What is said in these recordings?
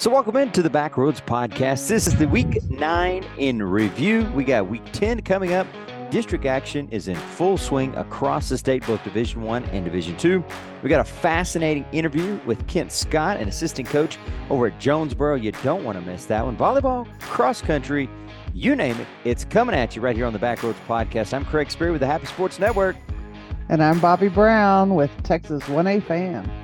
So, welcome into the Backroads Podcast. This is the week nine in review. We got week 10 coming up. District action is in full swing across the state, both Division One and Division Two. We got a fascinating interview with Kent Scott, an assistant coach over at Jonesboro. You don't want to miss that one. Volleyball, cross country, you name it, it's coming at you right here on the Backroads Podcast. I'm Craig Spear with the Happy Sports Network. And I'm Bobby Brown with Texas 1A Fan.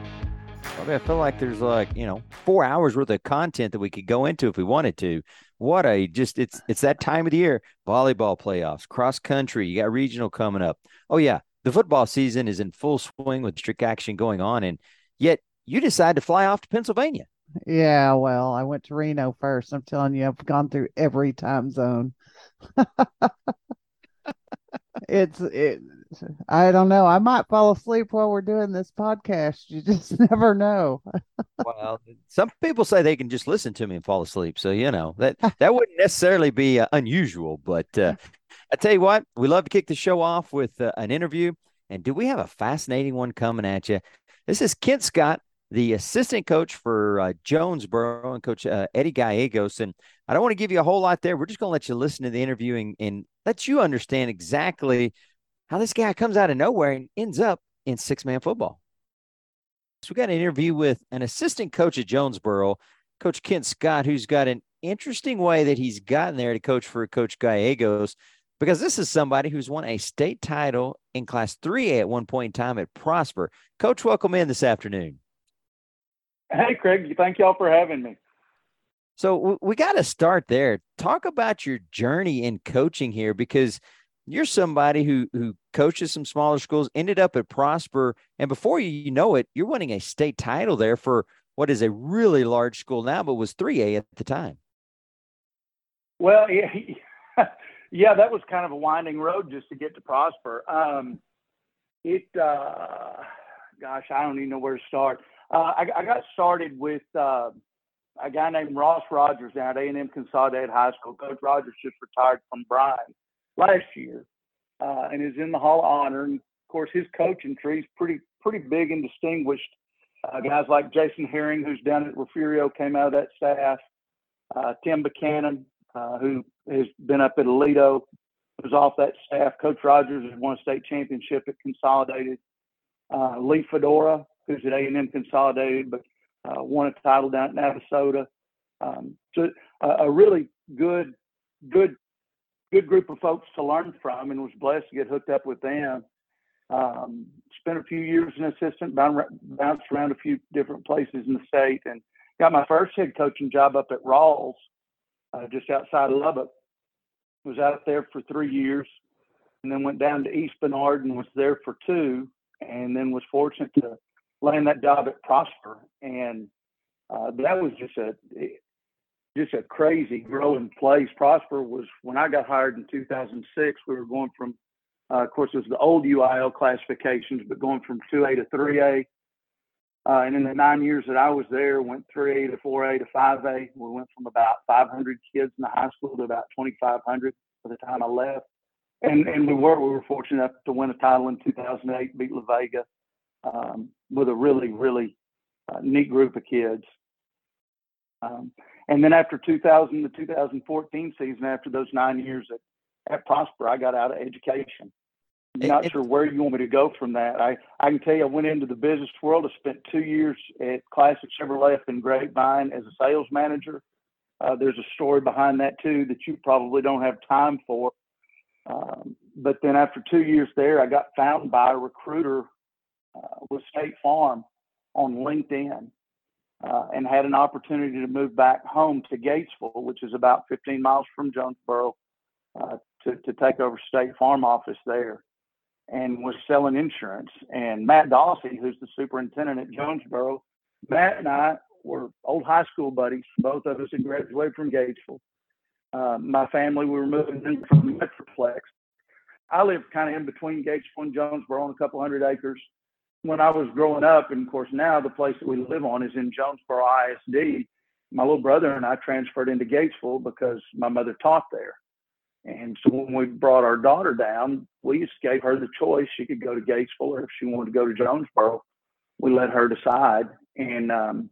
Bobby, I feel like there's like, you know, four hours worth of content that we could go into if we wanted to. What a just it's it's that time of the year. Volleyball playoffs, cross country, you got regional coming up. Oh yeah, the football season is in full swing with strict action going on, and yet you decide to fly off to Pennsylvania. Yeah, well, I went to Reno first. I'm telling you, I've gone through every time zone. it's it I don't know. I might fall asleep while we're doing this podcast. You just never know. well, some people say they can just listen to me and fall asleep. So you know that that wouldn't necessarily be uh, unusual. But uh, I tell you what, we love to kick the show off with uh, an interview. And do we have a fascinating one coming at you? This is Kent Scott, the assistant coach for uh, Jonesboro and Coach uh, Eddie Gallegos. And I don't want to give you a whole lot there. We're just going to let you listen to the interview and, and let you understand exactly how this guy comes out of nowhere and ends up in six man football. So we got an interview with an assistant coach at Jonesboro, Coach Kent Scott, who's got an interesting way that he's gotten there to coach for Coach Gallegos, because this is somebody who's won a state title in Class 3A at one point in time at Prosper. Coach, welcome in this afternoon. Hey, Craig. Thank y'all for having me. So we got to start there. Talk about your journey in coaching here, because – you're somebody who who coaches some smaller schools, ended up at Prosper, and before you know it, you're winning a state title there for what is a really large school now, but was 3A at the time. Well, yeah, yeah, that was kind of a winding road just to get to Prosper. Um, it, uh, gosh, I don't even know where to start. Uh, I, I, got started with uh, a guy named Ross Rogers down at A&M Consolidated High School. Coach Rogers just retired from Bryan last year, uh, and is in the Hall of Honor. And of course, his coaching tree is pretty pretty big and distinguished. Uh, guys like Jason Herring, who's down at Refugio, came out of that staff. Uh, Tim Buchanan, uh, who has been up at Aledo, was off that staff. Coach Rogers has won a state championship at Consolidated. Lee Fedora, who's at A&M Consolidated, but uh, won a title down at Navasota. Um, so a really good, good good group of folks to learn from and was blessed to get hooked up with them. Um, spent a few years as an assistant, bounced around a few different places in the state, and got my first head coaching job up at Ralls, uh, just outside of Lubbock. Was out there for three years, and then went down to East Bernard and was there for two, and then was fortunate to land that job at Prosper, and uh, that was just a just a crazy growing place. Prosper was when I got hired in 2006. We were going from, uh, of course, it was the old UIL classifications, but going from 2A to 3A. Uh, and in the nine years that I was there, went 3A to 4A to 5A. We went from about 500 kids in the high school to about 2,500 by the time I left. And and we were we were fortunate enough to win a title in 2008, beat La Vega, um, with a really really uh, neat group of kids. Um, and then after 2000, the 2014 season, after those nine years at, at Prosper, I got out of education. I'm not it, sure where you want me to go from that. I, I can tell you, I went into the business world. I spent two years at Classic Chevrolet in Grapevine as a sales manager. Uh, there's a story behind that too that you probably don't have time for. Um, but then after two years there, I got found by a recruiter with State Farm on LinkedIn uh, and had an opportunity to move back home to Gatesville, which is about 15 miles from Jonesboro, uh, to, to take over State Farm office there and was selling insurance. And Matt Dawsey, who's the superintendent at Jonesboro, Matt and I were old high school buddies. Both of us had graduated from Gatesville. Uh, my family, we were moving in from Metroplex. I lived kind of in between Gatesville and Jonesboro on a couple hundred acres when I was growing up, and of course now the place that we live on is in Jonesboro ISD. My little brother and I transferred into Gatesville because my mother taught there. And so when we brought our daughter down, we just gave her the choice. She could go to Gatesville or if she wanted to go to Jonesboro, we let her decide. And um,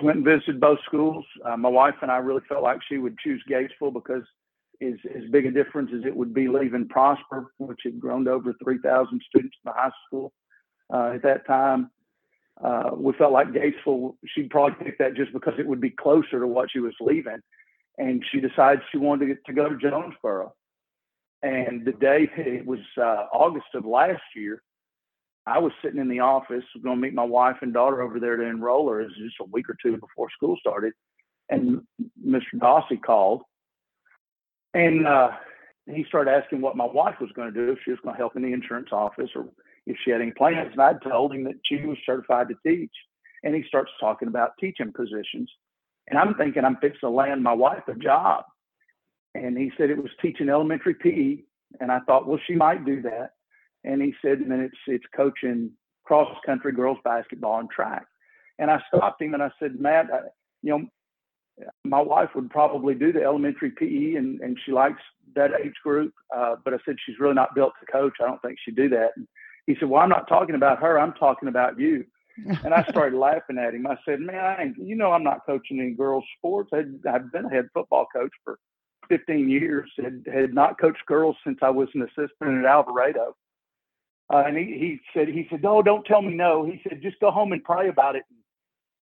went and visited both schools. Uh, my wife and I really felt like she would choose Gatesville because is as big a difference as it would be leaving Prosper, which had grown to over 3,000 students in the high school uh, at that time. Uh, we felt like Gatesville, she'd probably pick that just because it would be closer to what she was leaving. And she decided she wanted to, to go to Jonesboro. And the day it was uh, August of last year, I was sitting in the office, going to meet my wife and daughter over there to enroll her. It was just a week or two before school started, and Mr. Dossie called, and uh, he started asking what my wife was going to do if she was going to help in the insurance office or had any plans. And I told him that she was certified to teach, and he starts talking about teaching positions, and I'm thinking I'm fixing to land my wife a job, and he said it was teaching elementary PE, and I thought, well, she might do that and he said, and then it's it's coaching cross country girls basketball and track. And I stopped him and I said, Matt, I, you know, my wife would probably do the elementary PE and, and she likes that age group. Uh, but I said, she's really not built to coach. I don't think she'd do that. And he said, well, I'm not talking about her. I'm talking about you. and I started laughing at him. I said, man, I ain't, you know, I'm not coaching any girls sports. I, I've been a head football coach for 15 years, had, had not coached girls since I was an assistant at Alvarado. Uh, and he, he said, he said, no, don't tell me no. He said, just go home and pray about it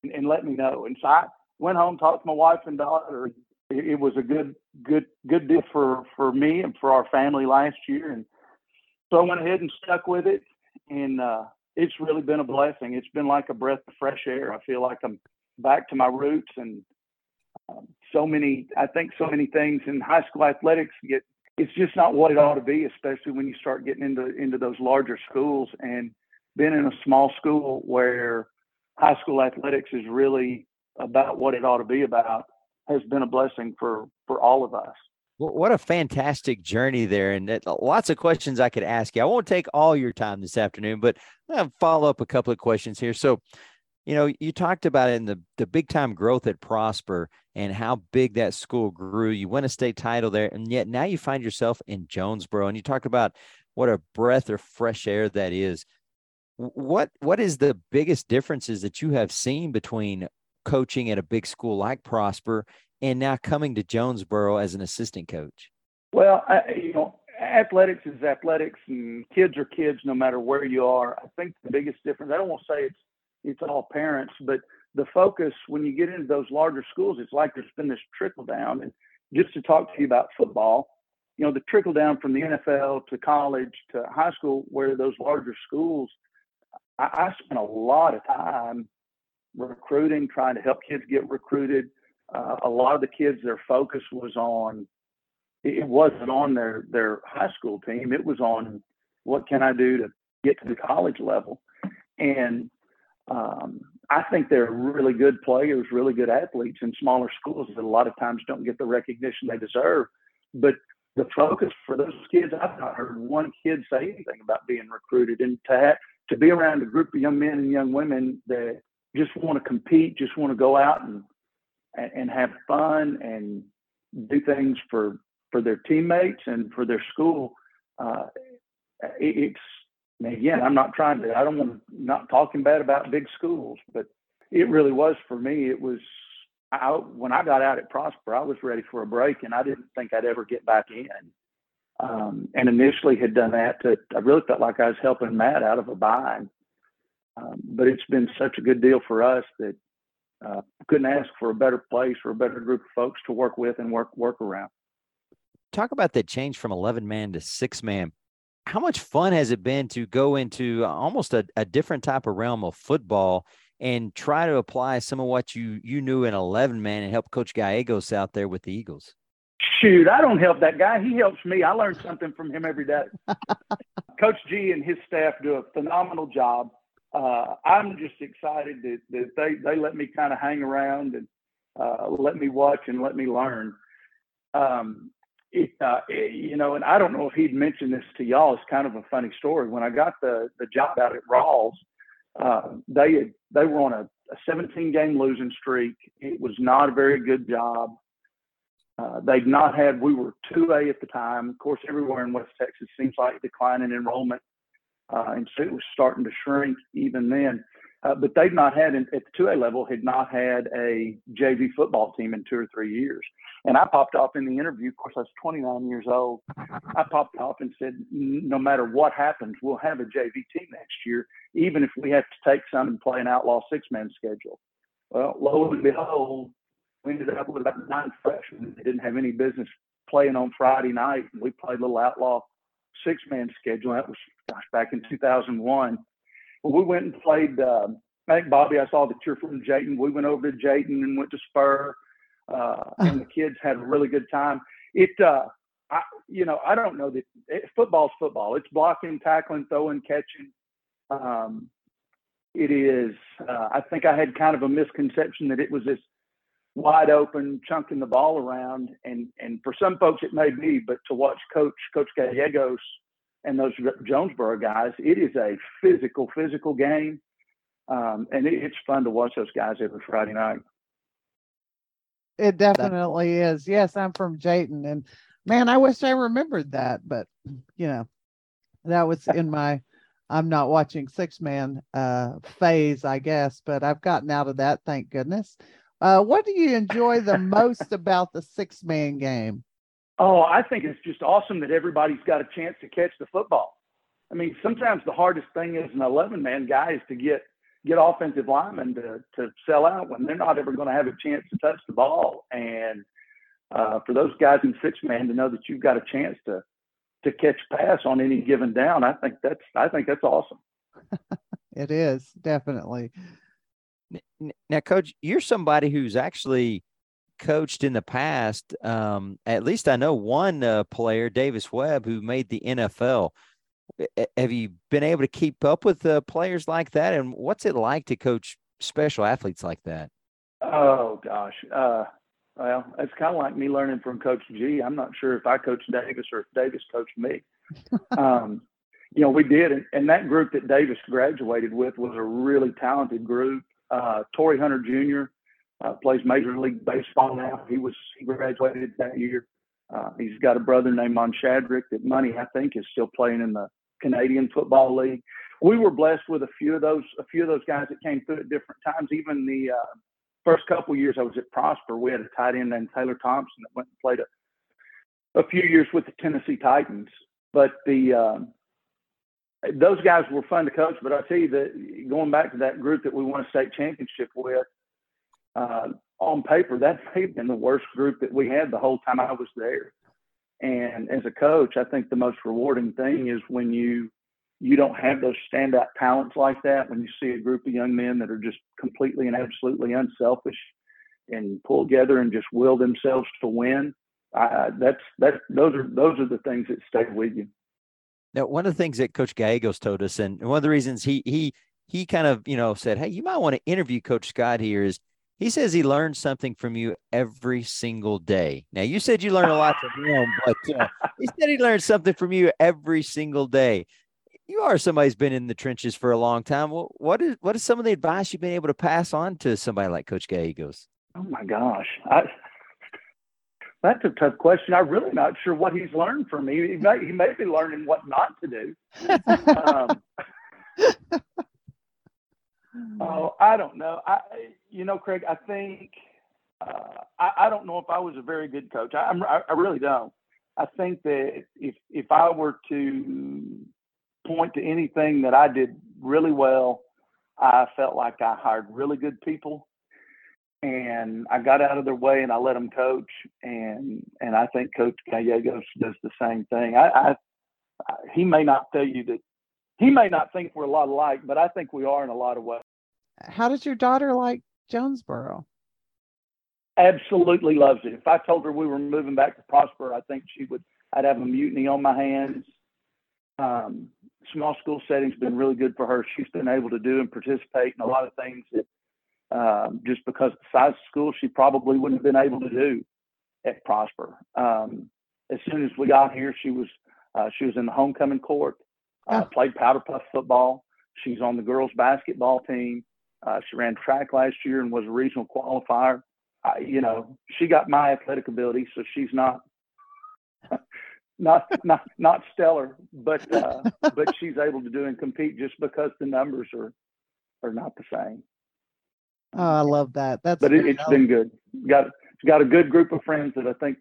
and, and let me know. And so I went home, talked to my wife and daughter. It, it was a good, good, good deal for, for me and for our family last year. And so I went ahead and stuck with it. And uh, it's really been a blessing. It's been like a breath of fresh air. I feel like I'm back to my roots and um, so many, I think so many things in high school athletics get it's just not what it ought to be, especially when you start getting into into those larger schools and being in a small school where high school athletics is really about what it ought to be about has been a blessing for for all of us. What a fantastic journey there, and uh, lots of questions I could ask you. I won't take all your time this afternoon, but I'll follow up a couple of questions here. So, you know, you talked about in the the big time growth at Prosper and how big that school grew. You won a state title there, and yet now you find yourself in Jonesboro, and you talk about what a breath of fresh air that is. What what is the biggest differences that you have seen between coaching at a big school like Prosper and now coming to Jonesboro as an assistant coach? Well, I, you know, athletics is athletics, and kids are kids no matter where you are. I think the biggest difference. I don't want to say it's it's all parents, but the focus when you get into those larger schools, it's like there's been this trickle down. And just to talk to you about football, you know, the trickle down from the NFL to college to high school, where those larger schools, I, I spent a lot of time recruiting, trying to help kids get recruited. Uh, a lot of the kids, their focus was on, it wasn't on their, their high school team. It was on what can I do to get to the college level. And um, I think they're really good players, really good athletes in smaller schools that a lot of times don't get the recognition they deserve. But the focus for those kids, I've not heard one kid say anything about being recruited. And to have, to be around a group of young men and young women that just want to compete, just want to go out and and have fun and do things for for their teammates and for their school, uh, it's again, I'm not trying to, I don't want not talking bad about big schools, but it really was for me. It was, I, when I got out at Prosper, I was ready for a break and I didn't think I'd ever get back in. Um, and initially had done that to, I really felt like I was helping Matt out of a bind. Um, but it's been such a good deal for us that uh, couldn't ask for a better place or a better group of folks to work with and work work around. Talk about that change from 11 man to six man. How much fun has it been to go into almost a, a different type of realm of football and try to apply some of what you you knew in 11 man and help coach gallegos out there with the eagles? Shoot i don't help that guy. He helps me. I learn something from him every day. Coach g and his staff do a phenomenal job uh, i'm just excited that, that they, they let me kind of hang around and uh, let me watch and let me learn um, it, uh, it, you know, and I don't know if he'd mentioned this to y'all. It's kind of a funny story. When I got the the job out at Ralls, uh, they had, they were on a, a 17 game losing streak. It was not a very good job. Uh, they'd not had. We were 2A at the time. Of course, everywhere in West Texas seems like declining enrollment, uh, and so it was starting to shrink even then. uh, but they've not had at the 2A level had not had a JV football team in two or three years. And I popped off in the interview. Of course, I was 29 years old. I popped off and said, no matter what happens, we'll have a JV team next year, even if we have to take some and play an outlaw six man schedule. Well, lo and behold, we ended up with about nine freshmen that didn't have any business playing on Friday night. And we played a little outlaw six man schedule. That was, gosh, back in 2001. Well, we went and played. Uh, I think Bobby, I saw that you're from Jayton. We went over to Jayton and went to Spur, uh, and the kids had a really good time. It, uh, I, you know, I don't know that it, football's football. It's blocking, tackling, throwing, catching. Um, it is. Uh, I think I had kind of a misconception that it was this wide open, chunking the ball around, and and for some folks it may be, but to watch Coach Coach Gallegos and those Jonesboro guys, it is a physical, physical game, um, and it, it's fun to watch those guys every Friday night. It definitely is. Yes, I'm from Jayton, and man, I wish I remembered that, but you know, that was in my. I'm not watching six man uh, phase, I guess, but I've gotten out of that, thank goodness. Uh, what do you enjoy the most about the six man game? Oh, I think it's just awesome that everybody's got a chance to catch the football. I mean, sometimes the hardest thing as an 11 man guy is to get get offensive linemen to to sell out when they're not ever going to have a chance to touch the ball. And uh, for those guys in six man to know that you've got a chance to to catch pass on any given down, I think that's I think that's awesome. it is definitely. Now, coach, you're somebody who's actually coached in the past. Um, at least I know one uh, player, Davis Webb, who made the NFL. Have you been able to keep up with uh, players like that? And what's it like to coach special athletes like that? Oh gosh, uh, well, it's kind of like me learning from Coach G. I'm not sure if I coached Davis or if Davis coached me. um, you know, we did, and, and, that group that Davis graduated with was a really talented group. Uh, Torii Hunter Jr uh, plays Major League Baseball now. He was he graduated that year. Uh, he's got a brother named Monshadrik that Money I think is still playing in the Canadian Football League. We were blessed with a few of those a few of those guys that came through at different times. Even the uh, first couple years I was at Prosper, we had a tight end named Taylor Thompson that went and played a, a few years with the Tennessee Titans. But the um, those guys were fun to coach. But I tell you that going back to that group that we won a state championship with, uh, on paper, that may have been the worst group that we had the whole time I was there. And as a coach, I think the most rewarding thing is when you you don't have those standout talents like that. When you see a group of young men that are just completely and absolutely unselfish and pull together and just will themselves to win, I, that's that. Those are those are the things that stay with you. Now, one of the things that Coach Gallegos told us, and one of the reasons he he he kind of you know said, "Hey, you might want to interview Coach Scott here," is he says he learns something from you every single day. Now, you said you learn a lot from him, but uh, he said he learned something from you every single day. You are somebody who's been in the trenches for a long time. Well, What is what is some of the advice you've been able to pass on to somebody like Coach Gallegos? Oh my gosh, I, that's a tough question. I'm really not sure what he's learned from me. He may, he may be learning what not to do. um, Oh, I don't know. I, you know, Craig, I think uh, I, I don't know if I was a very good coach. I, I, I really don't. I think that if if I were to point to anything that I did really well, I felt like I hired really good people, and I got out of their way and I let them coach. And and I think Coach Gallegos does the same thing. I, I, he may not tell you that he may not think we're a lot alike, but I think we are in a lot of ways. How does your daughter like Jonesboro? Absolutely loves it. If I told her we were moving back to Prosper, I think she would. I'd have a mutiny on my hands. Um, small school setting's been really good for her. She's been able to do and participate in a lot of things that um, just because of the size of school she probably wouldn't have been able to do at Prosper. Um, as soon as we got here, she was uh, she was in the homecoming court. Uh, played powder puff football. She's on the girls basketball team. Uh, she ran track last year and was a regional qualifier. I, you know, she got my athletic ability, so she's not not not not stellar, but uh, but she's able to do and compete just because the numbers are are not the same. Oh, I love that. That's but it, has been good. Got got a good group of friends that I think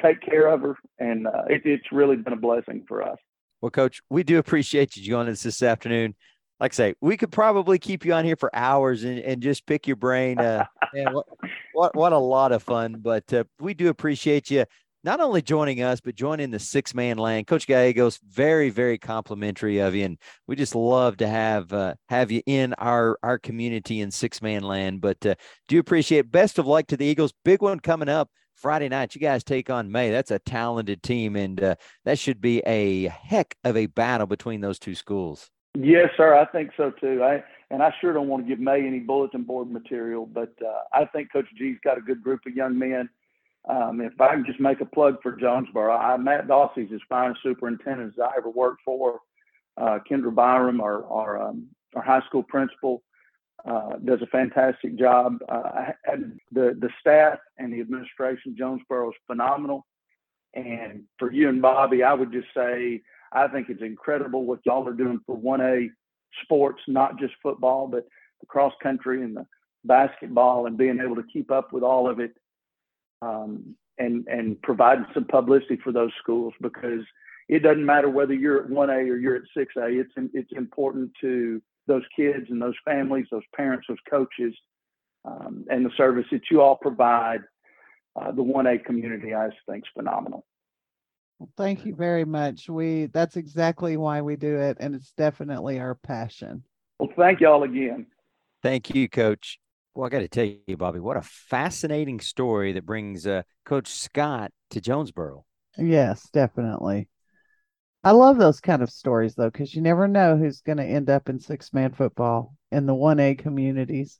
take care of her, and uh, it, it's really been a blessing for us. Well, Coach, we do appreciate you joining us this afternoon. Like I say, we could probably keep you on here for hours and, and just pick your brain. Uh, man, what, what what a lot of fun! But uh, we do appreciate you not only joining us, but joining the six man land. Coach Gallegos, very, very complimentary of you. And we just love to have uh, have you in our our community in six man land. But uh, do appreciate best of luck to the Eagles. Big one coming up Friday night. You guys take on May. That's a talented team, and uh, that should be a heck of a battle between those two schools. Yes, sir. I think so too. I and I sure don't want to give May any bulletin board material, but uh, I think Coach G's got a good group of young men um, if I can just make a plug for Jonesboro, I, Matt Dossie's as fine superintendent as I ever worked for. Uh, Kendra Byram, our our, um, our high school principal, uh, does a fantastic job. Uh, the the staff and the administration, Jonesboro is phenomenal. And for you and Bobby, I would just say I think it's incredible what y'all are doing for 1A sports, not just football, but the cross country and the basketball, and being able to keep up with all of it um, and and providing some publicity for those schools because it doesn't matter whether you're at 1A or you're at 6A. It's it's important to those kids and those families, those parents, those coaches, um, and the service that you all provide. Uh, the 1A community, I think, is phenomenal. Well, thank you very much. We that's exactly why we do it, and it's definitely our passion. Well, thank y'all again. Thank you, Coach. Well, I got to tell you, Bobby, what a fascinating story that brings uh, Coach Scott to Jonesboro. Yes, definitely. I love those kind of stories though, because you never know who's going to end up in six man football in the one A communities.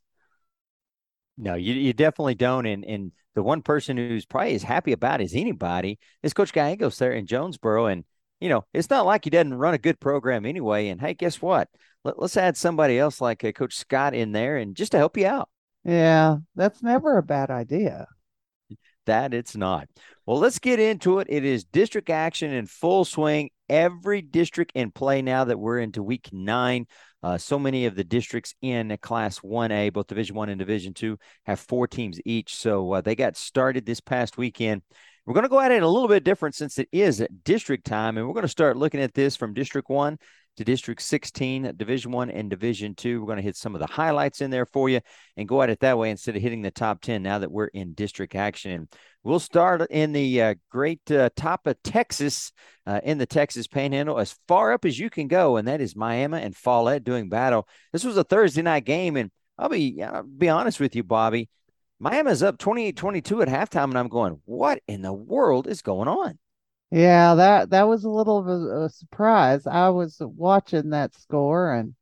No, you, you definitely don't. And and the one person who's probably as happy about it as anybody is Coach Gallegos there in Jonesboro. And you know, it's not like he doesn't run a good program anyway. And hey, guess what? Let, us add somebody else like uh, Coach Scott in there, and just to help you out. Yeah, that's never a bad idea. That it's not. Well, let's get into it. It is district action in full swing. Every district in play now that we're into week nine. Uh, so many of the districts in Class 1A, both Division One and Division Two, have four teams each. So uh, they got started this past weekend. We're going to go at it a little bit different since it is district time, and we're going to start looking at this from District One to District 16, Division One and Division Two. We're going to hit some of the highlights in there for you and go at it that way instead of hitting the top 10 now that we're in district action. And we'll start in the uh, great uh, top of Texas, uh, in the Texas Panhandle, as far up as you can go, and that is Miami and Follett doing battle. This was a Thursday night game, and I'll be I'll be honest with you, Bobby. Miami's up 28-22 at halftime, and I'm going, what in the world is going on? Yeah, that that was a little of a, a, surprise. I was watching that score and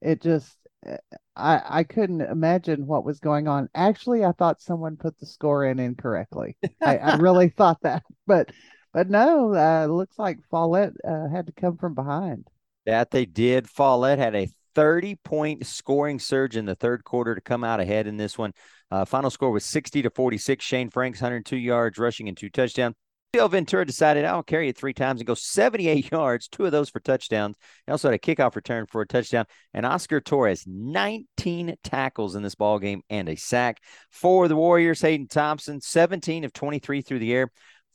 it just eh, I I couldn't imagine what was going on. Actually, I thought someone put the score in incorrectly. I, I really thought that, but but no, uh, looks like Follett uh, had to come from behind. That they did. Follett had a 30 point scoring surge in the third quarter to come out ahead in this one. Uh, final score was 60 to 46. Shane Franks, 102 yards rushing and two touchdowns. Phil Ventura decided I'll carry it three times and go 78 yards, two of those for touchdowns. He also had a kickoff return for a touchdown. And Oscar Torres, 19 tackles in this ball game and a sack. For the Warriors, Hayden Thompson, 17 of 23 through the air,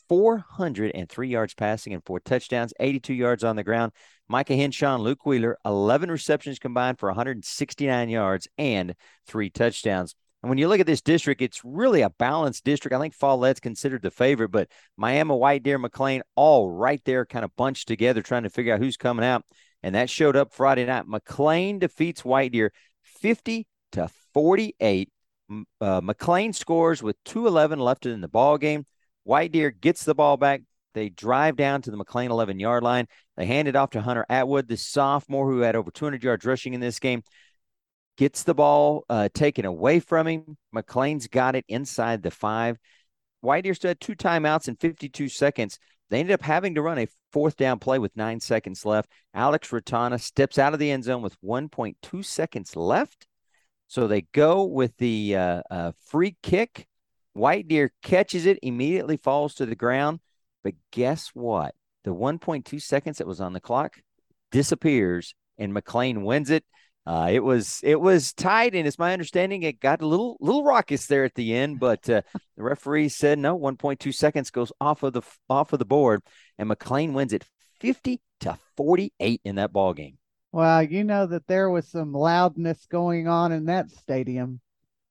403 yards passing and four touchdowns, 82 yards on the ground. Micah Henshaw, Luke Wheeler, 11 receptions combined for 169 yards and three touchdowns. And when you look at this district, it's really a balanced district. I think Follett's considered the favorite, but Miami, White Deer, McLean, all right there, kind of bunched together, trying to figure out who's coming out. And that showed up Friday night. McLean defeats White Deer 50 to 48. Uh, McLean scores with 2:11 left in the ball game. White Deer gets the ball back. They drive down to the McLean 11 yard line. They hand it off to Hunter Atwood, the sophomore who had over 200 yards rushing in this game gets the ball uh, taken away from him. McLean's got it inside the five. White Deer still had two timeouts in 52 seconds. They ended up having to run a fourth down play with nine seconds left. Alex Ratana steps out of the end zone with 1.2 seconds left. So they go with the uh, uh, free kick. White Deer catches it, immediately falls to the ground. But guess what? The 1.2 seconds that was on the clock disappears, and McLean wins it Uh, it was it was tight, and it's my understanding it got a little little raucous there at the end, but uh, the referee said no. 1.2 seconds goes off of the off of the board, and McLean wins it 50 to 48 in that ball game. Well, you know that there was some loudness going on in that stadium.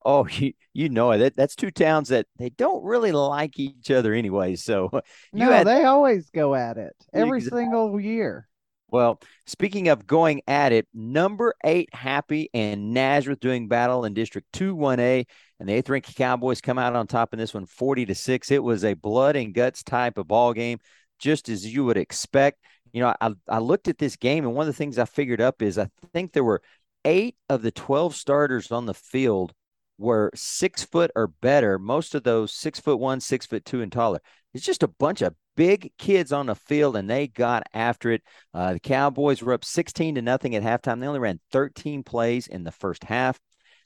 Oh, you, you know it. That's two towns that they don't really like each other anyway. So no, had, they always go at it every exactly. single year. Well, speaking of going at it, number eight Happy and Nazareth doing battle in District 2 1A, and the eighth ranked Cowboys come out on top in this one 40 to 6. It was a blood and guts type of ball game, just as you would expect you know, I, I looked at this game, and one of the things I figured up is I think there were eight of the 12 starters on the field were six foot or better. Most of those six foot one, six foot two, and taller. It's just a bunch of big kids on the field, and they got after it. Uh, the Cowboys were up 16 to nothing at halftime. They only ran 13 plays in the first half.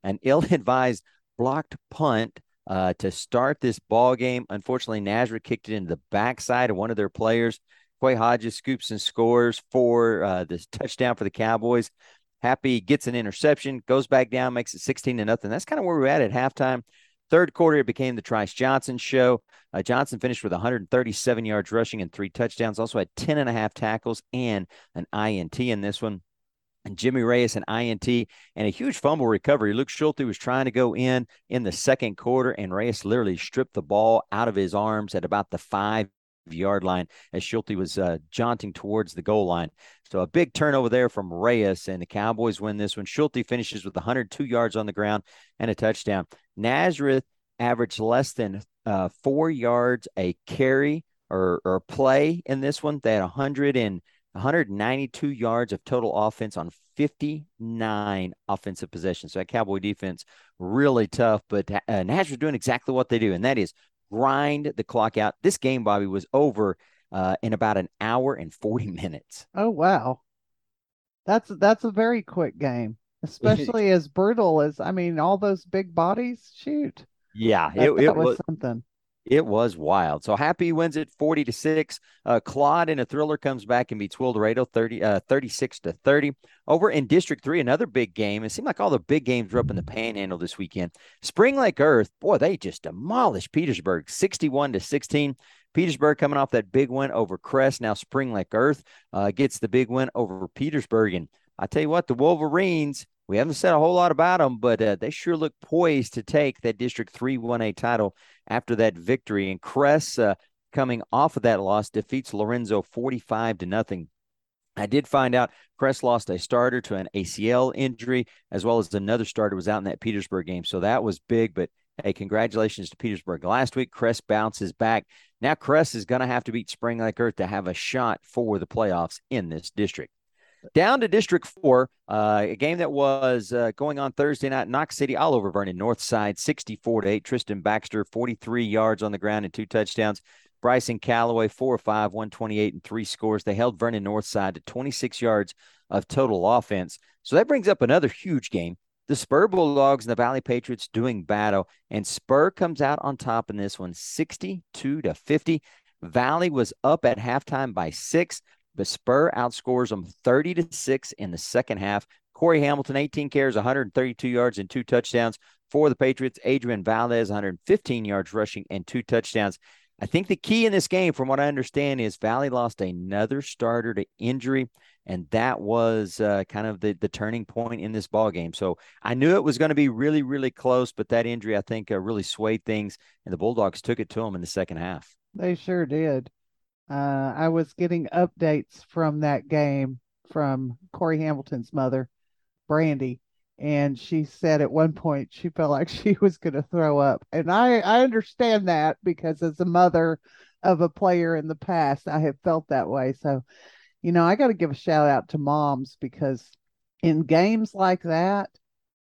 An ill-advised blocked punt uh, to start this ball game. Unfortunately, Nazareth kicked it into the backside of one of their players. Quay Hodges scoops and scores for uh, this touchdown for the Cowboys. Happy gets an interception, goes back down, makes it 16 to nothing. That's kind of where we're at at halftime. Third quarter, it became the Trice Johnson show. Uh, Johnson finished with 137 yards rushing and three touchdowns. Also had 10 and a half tackles and an INT in this one. And Jimmy Reyes, an INT, and a huge fumble recovery. Luke Schulte was trying to go in in the second quarter, and Reyes literally stripped the ball out of his arms at about the five yard line as Schulte was uh, jaunting towards the goal line. So a big turnover there from Reyes, and the Cowboys win this one. Schulte finishes with 102 yards on the ground and a touchdown. Nazareth averaged less than uh, four yards a carry or, or play in this one. They had 100 and 192 yards of total offense on 59 offensive possessions. So that Cowboy defense really tough, but uh, Nazareth doing exactly what they do, and that is grind the clock out. This game, Bobby, was over uh, in about an hour and 40 minutes. Oh, wow. That's that's a very quick game, especially as brutal as I mean, all those big bodies. Shoot. Yeah, it, it was, was something. It was wild. So Happy wins it 40 to 6. Uh, Claude in a thriller comes back and beats Wildorado 30, uh, 36 to 30. Over in District 3, another big game. It seemed like all the big games were up in the panhandle this weekend. Spring Lake Earth, boy, they just demolished Petersburg 61 to 16. Petersburg coming off that big win over Kress. Now Spring Lake Earth uh, gets the big win over Petersburg. And I tell you what, the Wolverines, we haven't said a whole lot about them, but uh, they sure look poised to take that District 3 1A title after that victory. And Kress, uh, coming off of that loss, defeats Lorenzo 45 to nothing. I did find out Kress lost a starter to an ACL injury, as well as another starter was out in that Petersburg game. So that was big. But hey, congratulations to Petersburg. Last week, Kress bounces back. Now, Kress is going to have to beat Spring Lake Earth to have a shot for the playoffs in this district. Down to District 4, uh, a game that was uh, going on Thursday night, Knox City all over Vernon North Side, 64 to 8. Tristan Baxter, 43 yards on the ground and two touchdowns. Bryson Calloway, 4 or 5, 128 and three scores. They held Vernon North Side to 26 yards of total offense. So that brings up another huge game. The Spur Bulldogs and the Valley Patriots doing battle, and Spur comes out on top in this one, 62 to 50. Valley was up at halftime by six. But Spur outscores them 30 to 6 in the second half. Corey Hamilton, 18 carries, 132 yards, and two touchdowns for the Patriots. Adrian Valdez, 115 yards rushing and two touchdowns. I think the key in this game, from what I understand, is Valley lost another starter to injury, and that was uh, kind of the the turning point in this ball game. So I knew it was going to be really, really close, but that injury I think uh, really swayed things, and the Bulldogs took it to them in the second half. They sure did. Uh, I was getting updates from that game from Corey Hamilton's mother, Brandy, and she said at one point she felt like she was going to throw up. And I, I understand that because as a mother of a player in the past, I have felt that way. So, you know, I got to give a shout out to moms because in games like that,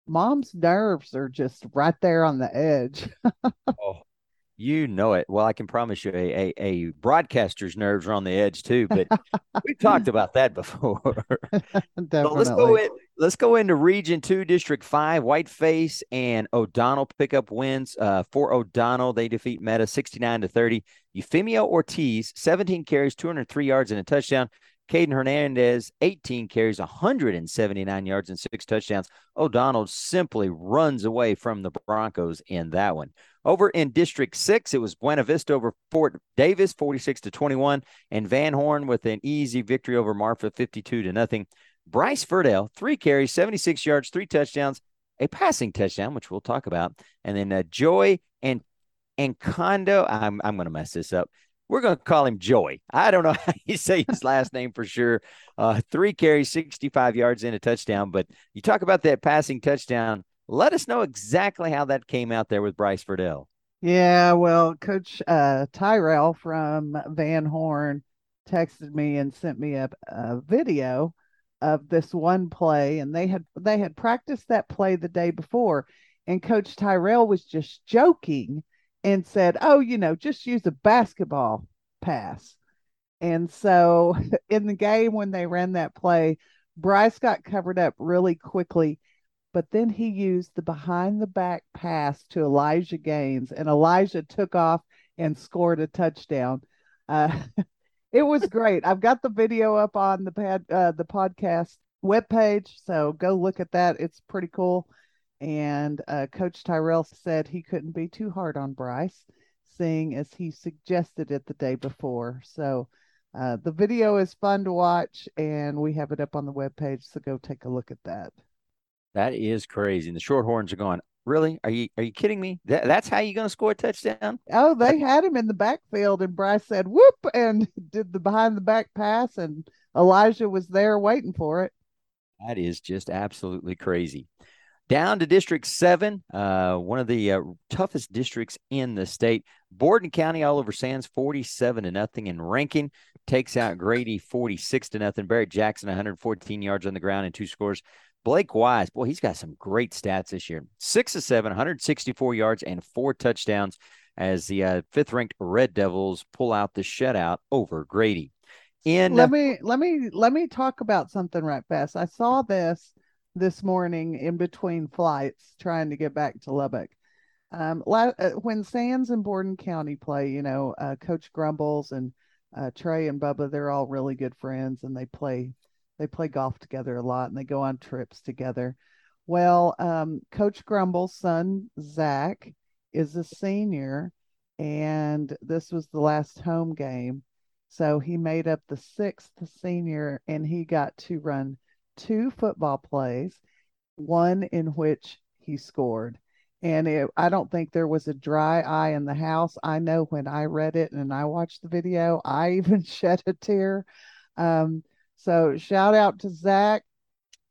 mom's nerves are just right there on the edge. you know it. Well, I can promise you a, a, a broadcaster's nerves are on the edge too, but we've talked about that before. Definitely. Let's go in, let's go into region two, district five, Whiteface and O'Donnell pick up wins. Uh, for O'Donnell, they defeat Meadow 69 to 30. Euphemia Ortiz, 17 carries, 203 yards and a touchdown. Caden Hernandez, 18 carries, 179 yards, and six touchdowns. O'Donnell simply runs away from the Broncos in that one. Over in District 6, it was Buena Vista over Fort Davis, 46 to 21, and Van Horn with an easy victory over Marfa, 52 to nothing. Bryce Furdale, three carries, 76 yards, three touchdowns, a passing touchdown, which we'll talk about. And then uh, Joy and Kondo, I'm, I'm going to mess this up. We're going to call him Joey. I don't know how you say his last name for sure. Uh, three carries, 65 yards in a touchdown. But you talk about that passing touchdown. Let us know exactly how that came out there with Bryce Furdell. Yeah, well, Coach uh, Tyrell from Van Horn texted me and sent me a, a video of this one play, and they had they had practiced that play the day before, and Coach Tyrell was just joking and said, "Oh, you know, just use a basketball pass." And so in the game when they ran that play, Bryce got covered up really quickly, but then he used the behind the back pass to Elijah Gaines, and Elijah took off and scored a touchdown. Uh, it was great. I've got the video up on the pad, uh, the podcast webpage, so go look at that. It's pretty cool. And uh, Coach Tyrell said he couldn't be too hard on Bryce, seeing as he suggested it the day before. So uh, the video is fun to watch, and we have it up on the webpage. So go take a look at that. That is crazy. And the Shorthorns are going, really? Are you are you kidding me? That, that's how you're going to score a touchdown? Oh, they had him in the backfield, and Bryce said, "Whoop!" and did the behind the back pass, and Elijah was there waiting for it. That is just absolutely crazy. Down to District 7, uh, one of the uh, toughest districts in the state. Borden County, Oliver Sands, 47 to nothing. And Rankin takes out Grady, 46 to nothing. Barrett Jackson, 114 yards on the ground and two scores. Blake Wise, boy, he's got some great stats this year. Six of seven, 164 yards and four touchdowns as the uh, fifth ranked Red Devils pull out the shutout over Grady. In let me let me let me talk about something right fast. I saw this this morning in between flights trying to get back to Lubbock. Um, uh, when Sands and Borden County play, you know, uh, Coach Grumbles and uh, Trey and Bubba, they're all really good friends and they play they play golf together a lot and they go on trips together. Well, um, Coach Grumble's son Zach is a senior, and this was the last home game, so he made up the sixth senior, and he got to run two football plays, one in which he scored. And it, I don't think there was a dry eye in the house. I know when I read it and I watched the video, I even shed a tear. Um, so shout out to Zach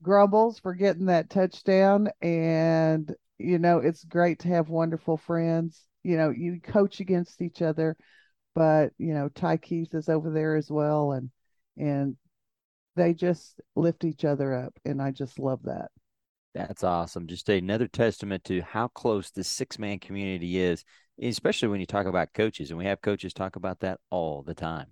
Grumbles for getting that touchdown. And, you know, it's great to have wonderful friends. You know, you coach against each other, but, you know, Ty Keith is over there as well. And, and they just lift each other up and i just love that. That's awesome. Just another testament to how close this six man community is especially when you talk about coaches and we have coaches talk about that all the time.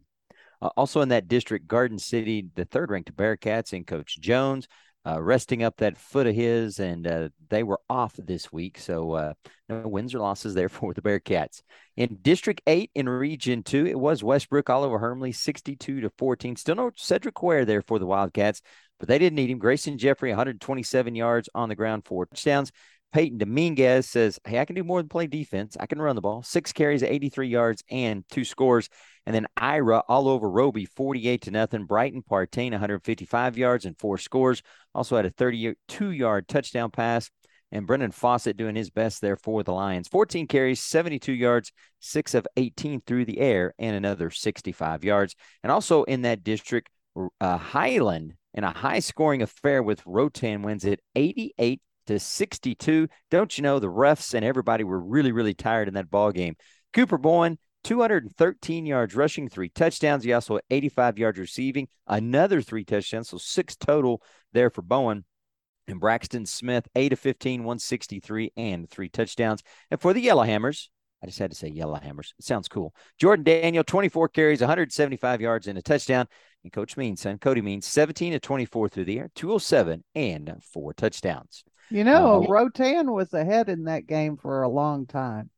Uh, also in that district garden city the third ranked bearcats and coach jones uh, resting up that foot of his, and uh, they were off this week. So uh, no wins or losses there for the Bearcats. In District 8 in Region 2, it was Westbrook all over Hermleigh, 62 to 14. Still no Cedric Ware there for the Wildcats, but they didn't need him. Grayson Jeffrey, 127 yards on the ground, four touchdowns. Peyton Dominguez says, Hey, I can do more than play defense. I can run the ball. Six carries, 83 yards, and two scores. And then Ira all over Roby, 48 to nothing. Brighton Partain, 155 yards and four scores. Also had a 32 yard touchdown pass. And Brendan Fawcett doing his best there for the Lions. 14 carries, 72 yards, six of 18 through the air, and another 65 yards. And also in that district, uh, Highland in a high scoring affair with Rotan wins it 88 to 62. Don't you know the refs and everybody were really, really tired in that ball game. Cooper Bowen, 213 yards rushing, three touchdowns. He also had 85 yards receiving, another three touchdowns, so six total there for Bowen. And Braxton Smith, 8 of 15, 163, and three touchdowns. And for the Yellowhammers, I just had to say Yellowhammers. It sounds cool. Jordan Daniel, 24 carries, 175 yards, and a touchdown. And Coach Means, son, Cody Means, 17 to 24 through the air, 207, and four touchdowns. You know, uh, Rotan was ahead in that game for a long time.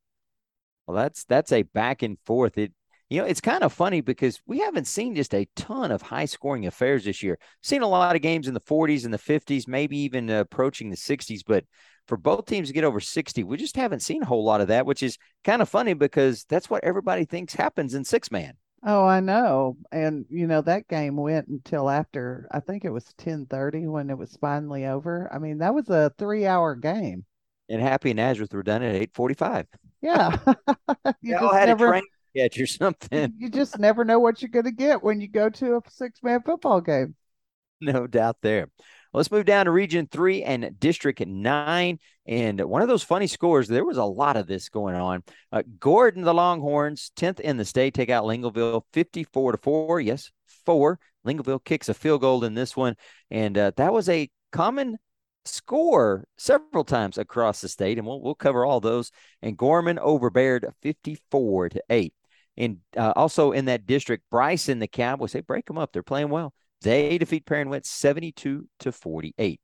Well, that's that's a back and forth. It you know, it's kind of funny because we haven't seen just a ton of high scoring affairs this year. Seen a lot of games in the 40s and the 50s, maybe even uh, approaching the 60s, but for both teams to get over 60, we just haven't seen a whole lot of that, which is kind of funny because that's what everybody thinks happens in six man. Oh, I know. And you know, that game went until after I think it was 10:30 when it was finally over. I mean, that was a 3-hour game. And Happy and Nazareth were done at 8:45. Yeah. you all had never, a train catch or something. You just never know what you're going to get when you go to a six-man football game. No doubt there. Let's move down to Region 3 and District 9. And one of those funny scores, there was a lot of this going on. Uh, Gordon, the Longhorns, 10th in the state, take out Lingleville 54 to 4. Yes, 4. Lingleville kicks a field goal in this one. And uh, that was a common score several times across the state. And we'll, we'll cover all those. And Gorman over Baird 54 to 8. And uh, also in that district, Bryson, the Cowboys, they break them up. They're playing well. They defeat Perrin Whitt 72 to 48.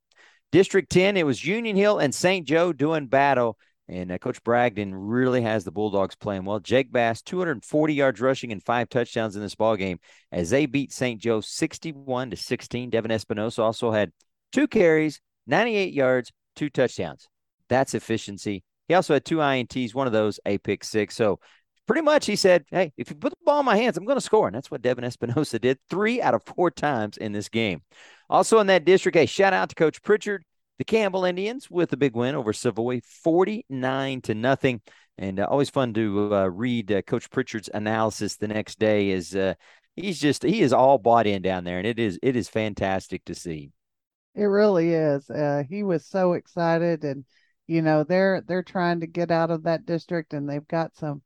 District 10, it was Union Hill and St. Jo doing battle. And uh, Coach Bragdon really has the Bulldogs playing well. Jake Bass, 240 yards rushing and five touchdowns in this ball game as they beat St. Jo 61 to 16. Devin Espinosa also had two carries, 98 yards, two touchdowns. That's efficiency. He also had two INTs, one of those a pick six. So pretty much he said, Hey, if you put the ball in my hands, I'm going to score. And that's what Devin Espinosa did three out of four times in this game. Also in that district, a shout out to Coach Pritchard, the Campbell Indians with a big win over Savoy, 49 to nothing. And uh, always fun to uh, read uh, Coach Pritchard's analysis the next day. Is uh, he's just he is all bought in down there, and it is it is fantastic to see. It really is. Uh, he was so excited, and you know they're they're trying to get out of that district, and they've got some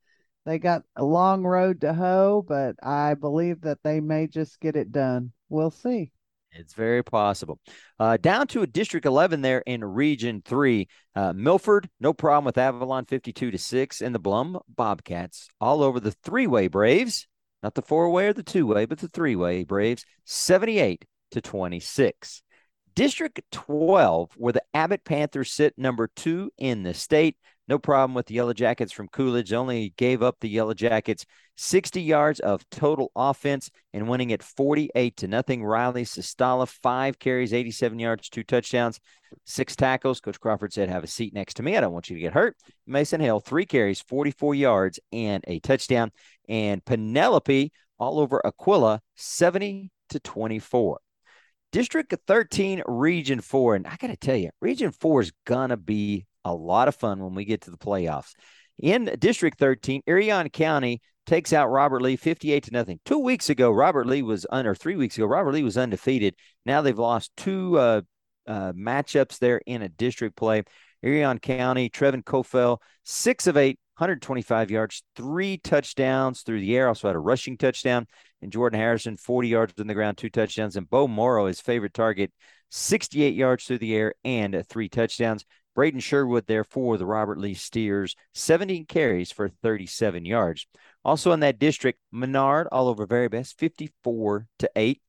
they got a long road to hoe, but I believe that they may just get it done. We'll see. It's very possible. Uh, down to a District 11 there in Region 3. Uh, Milford, no problem with Avalon 52 to 6. And the Blum Bobcats all over the three way Braves. Not the four way or the two way, but the three way Braves, 78 to 26. District 12, where the Abbott Panthers sit number two in the state. No problem with the Yellow Jackets from Coolidge. Only gave up the Yellow Jackets 60 yards of total offense and winning it 48 to nothing. Riley Sistala, five carries, 87 yards, two touchdowns, six tackles. Coach Crawford said, Have a seat next to me. I don't want you to get hurt. Mason Hill, three carries, 44 yards, and a touchdown. And Penelope all over Aquilla, 70 to 24. District 13, Region 4. And I got to tell you, Region 4 is going to be a lot of fun when we get to the playoffs. In District 13, Irion County takes out Robert Lee 58 to nothing. Two weeks ago, Robert Lee was under three weeks ago, Robert Lee was undefeated. Now they've lost two uh, uh, matchups there in a district play. Irion County, Trevin Kofel, six of eight, 125 yards, three touchdowns through the air. Also had a rushing touchdown. And Jordan Harrison, 40 yards on the ground, two touchdowns. And Bo Morrow, his favorite target, 68 yards through the air and three touchdowns. Braden Sherwood there for the Robert Lee Steers, 17 carries for 37 yards. Also in that district, Menard all over Veribest, 54 to 8.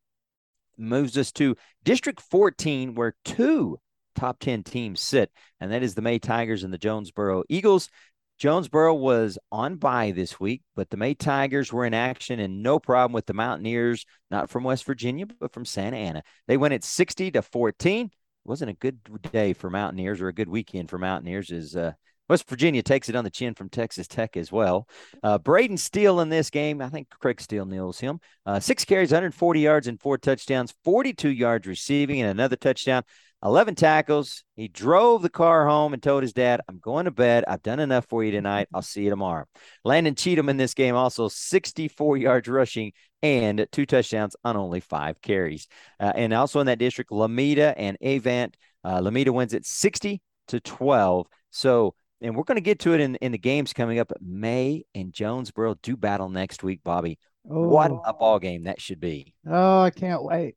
Moves us to District 14, where two top 10 teams sit, and that is the May Tigers and the Jonesboro Eagles. Jonesboro was on bye this week, but the May Tigers were in action and no problem with the Mountaineers, not from West Virginia, but from Santa Anna. They went at 60 to 14 wasn't a good day for Mountaineers or a good weekend for Mountaineers as uh, West Virginia takes it on the chin from Texas Tech as well. Uh, Braden Steele in this game, I think Craig Steele nails him. Uh, six carries, 140 yards, and four touchdowns, 42 yards receiving, and another touchdown. 11 tackles. He drove the car home and told his dad, I'm going to bed. I've done enough for you tonight. I'll see you tomorrow. Landon Cheatham in this game also 64 yards rushing and two touchdowns on only five carries. Uh, and also in that district, Lometa and Evant. Uh, Lometa wins it 60 to 12. So, and we're going to get to it in, in the games coming up. May and Jonesboro do battle next week, Bobby. Oh. What a ball game that should be. Oh, I can't wait.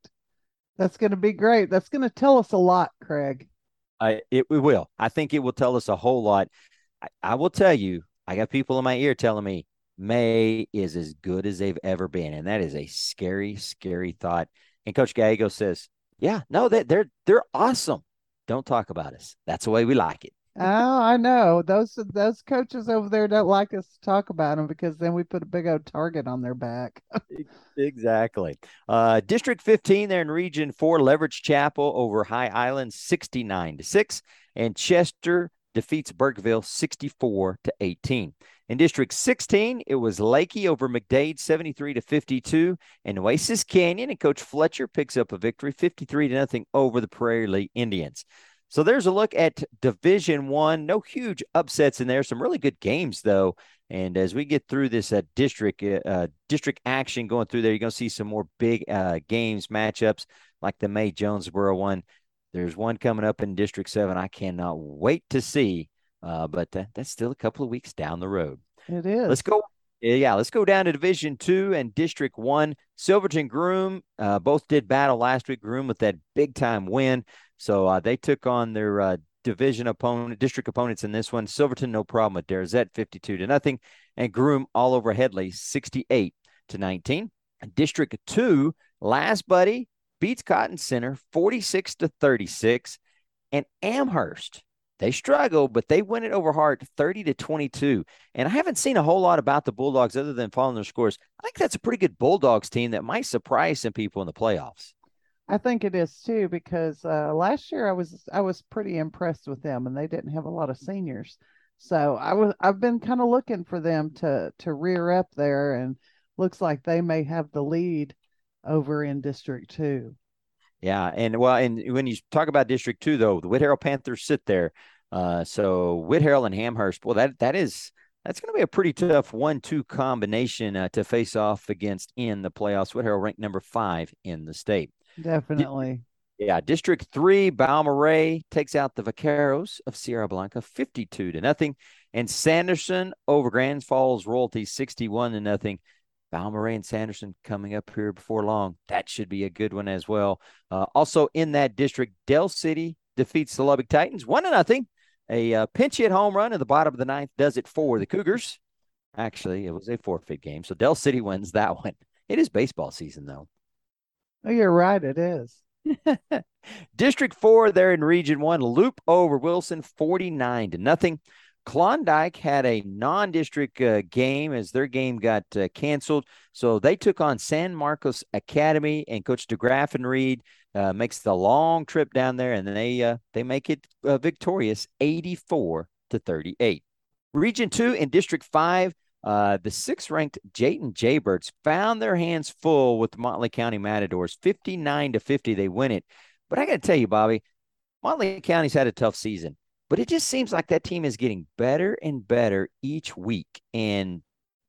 That's going to be great. That's going to tell us a lot, Craig. I, it, it will. I think it will tell us a whole lot. I, I will tell you, I got people in my ear telling me May is as good as they've ever been. And that is a scary, scary thought. And Coach Gallego says, Yeah, no, they, they're they're awesome. Don't talk about us. That's the way we like it. Oh, I know those those coaches over there don't like us to talk about them because then we put a big old target on their back. exactly. Uh, District 15 there in Region Four, Leverett's Chapel over High Island, 69 to six, and Chester defeats Burkeville 64 to 18. In District 16, it was Leakey over McDade 73 to 52, and Oasis Canyon and Coach Fletcher picks up a victory 53 to nothing over the Prairie Lea Indians. So there's a look at Division One. No huge upsets in there. Some really good games though. And as we get through this uh, district uh, uh district action going through there, you're going to see some more big uh, games matchups like the May Jonesboro one. There's one coming up in District Seven. I cannot wait to see uh, but that, that's still a couple of weeks down the road. It is. Let's go. Yeah, let's go down to Division Two and District One. Silverton Groom uh, both did battle last week. Groom with that big time win, so uh, they took on their uh, division opponent, district opponents in this one. Silverton no problem with Darrouzett, fifty-two to nothing, and Groom all over Hedley, sixty-eight to nineteen. District Two, Lazbuddie beats Cotton Center, forty-six to thirty-six, and Amherst they struggle, but they win it over Hart 30 to 22. And I haven't seen a whole lot about the Bulldogs other than following their scores. I think that's a pretty good Bulldogs team that might surprise some people in the playoffs. I think it is too because uh, last year I was I was pretty impressed with them and they didn't have a lot of seniors. So I was I've been kind of looking for them to to rear up there and looks like they may have the lead over in District 2. Yeah, and well, and when you talk about District Two, though, the Whitharral Panthers sit there. Uh, so Whitharral and Amherst, well, that that is that's going to be a pretty tough one-two combination uh, to face off against in the playoffs. Whitharral ranked number five in the state. Definitely. yeah, District Three, Balmorhea takes out the Vaqueros of Sierra Blanca, fifty-two to nothing, and Sanderson over Grand Falls Royalty, sixty-one to nothing. Balmorhea and Sanderson coming up here before long. That should be a good one as well. Uh, also in that district, Dell City defeats the Lubbock Titans one to nothing. A uh, pinch hit home run in the bottom of the ninth does it for the Cougars. Actually, it was a forfeit game, so Dell City wins that one. It is baseball season though. Oh, you're right. It is. District four there in Region One, loop over Wilson, forty nine to nothing. Klondike had a non-district uh, game as their game got uh, canceled, so they took on San Marcos Academy, and Coach DeGraff and Reed uh, makes the long trip down there, and they uh, they make it uh, victorious, eighty-four to thirty-eight. Region two in District five, uh, the sixth-ranked Jayton Jaybirds found their hands full with the Motley County Matadors, fifty-nine to fifty. They win it, but I got to tell you, Bobby, Motley County's had a tough season but it just seems like that team is getting better and better each week. And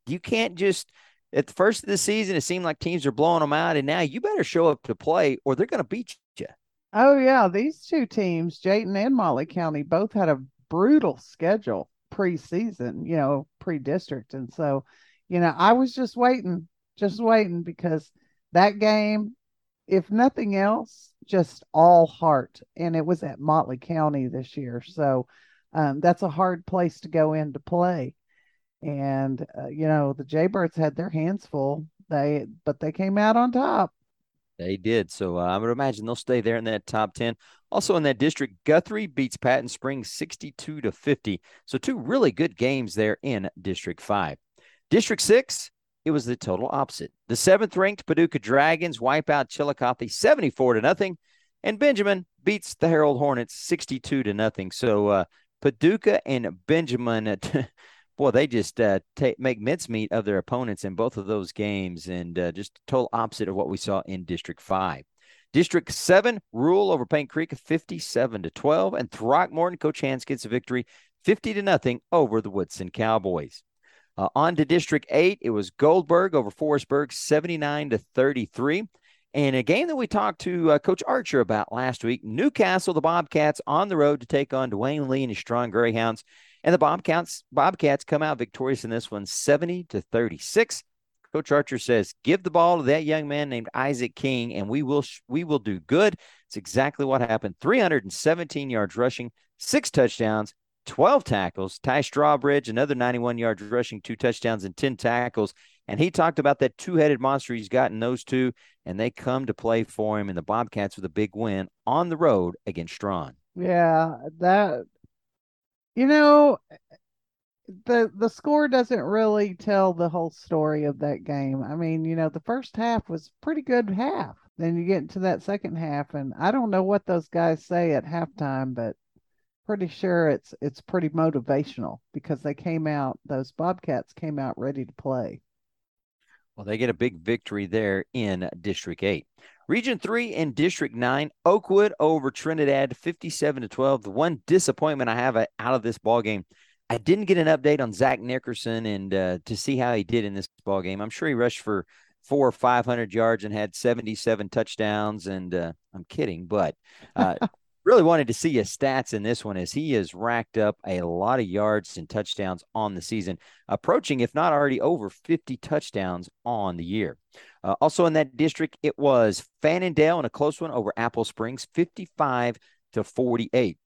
you can't just at the first of the season, it seemed like teams are blowing them out, and now you better show up to play or they're going to beat you. Oh yeah, these two teams, Jayton and Motley County, both had a brutal schedule preseason, you know, pre-district, and so, you know, I was just waiting, just waiting because that game, if nothing else, just all heart. And it was at Motley County this year. So um, that's a hard place to go in to play. And, uh, you know, the Jaybirds had their hands full. They, but they came out on top. They did. So uh, I would imagine they'll stay there in that top 10. Also in that district, Guthrie beats Patton Springs 62 to 50. So two really good games there in District 5. District 6, it was the total opposite. The seventh ranked Paducah Dragons wipe out Chillicothe 74 to nothing, and Benjamin beats the Harrold Hornets 62 to nothing. So uh, Paducah and Benjamin, boy, they just uh, make mincemeat of their opponents in both of those games, and uh, just total opposite of what we saw in District 5. District 7, rule over Paint Creek 57 to 12, and Throckmorton, Coach Hans gets a victory 50 to nothing over the Woodson Cowboys. Uh, on to District 8, it was Gold-Burg over Forestburg, 79 to 33. And a game that we talked to uh, Coach Archer about last week, Newcastle, the Bobcats on the road to take on Dwayne Lee and his strong Greyhounds. And the Bobcats, Bobcats come out victorious in this one, 70 to 36. Coach Archer says, "Give the ball to that young man named Isaac King, and we will we will do good." It's exactly what happened. 317 yards rushing, six touchdowns, 12 tackles. Ty Strawbridge, another 91 yards rushing, two touchdowns, and 10 tackles. And he talked about that two headed monster he's gotten those two, and they come to play for him. And the Bobcats with a big win on the road against Strawn. Yeah, that You know, the the score doesn't really tell the whole story of that game. I mean, you know, the first half was pretty good half. Then you get into that second half, and I don't know what those guys say at halftime, but pretty sure it's it's pretty motivational because they came out those Bobcats came out ready to play. Well, they get a big victory there in District 8. Region 3 and District 9, Oakwood over Trinidad 57 to 12. The one disappointment I have out of this ball game, I didn't get an update on Zach Nickerson and uh, to see how he did in this ball game. I'm sure he rushed for four or 500 yards and had 77 touchdowns. And uh, I'm kidding, but uh, really wanted to see his stats in this one as he has racked up a lot of yards and touchdowns on the season, approaching, if not already over 50 touchdowns on the year. Uh, also in that district, it was Fannindel in a close one over Apple Springs, 55 to 48.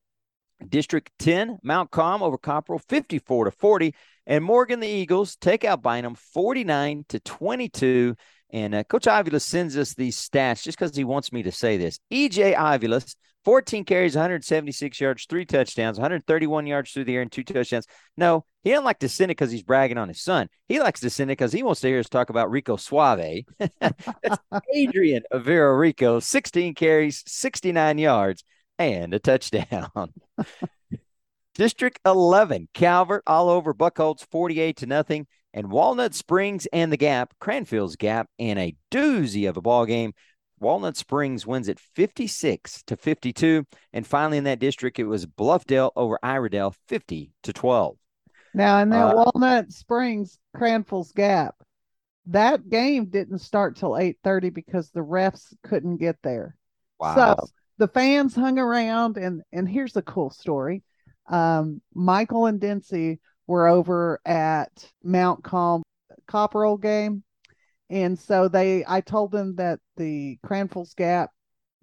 District 10, Mount Calm over Copperell, 54 to 40. And Morgan the Eagles take out Bynum 49 to 22. And uh, Coach Ivilas sends us these stats just because he wants me to say this. EJ Ivilas 14 carries, 176 yards, three touchdowns, 131 yards through the air, and two touchdowns. No, he doesn't like to send it because he's bragging on his son. He likes to send it because he wants to hear us talk about Rico Suave. That's Adrian Avera Rico, 16 carries, 69 yards, and a touchdown. District 11, Calvert all over Buckholts, 48 to nothing. And Walnut Springs and the Gap, Cranfills Gap, and a doozy of a ball game Walnut Springs wins it 56 to 52. And finally, in that district, it was Bluffdale over Iredell 50 to 12. Now, in that uh, Walnut Springs, Cranfills Gap, that game didn't start till 8:30 because the refs couldn't get there. Wow. So the fans hung around and and here's the cool story. Um, Michael and Dempsey were over at Mount Calm Copperell game and so they, I told them that the Cranfills Gap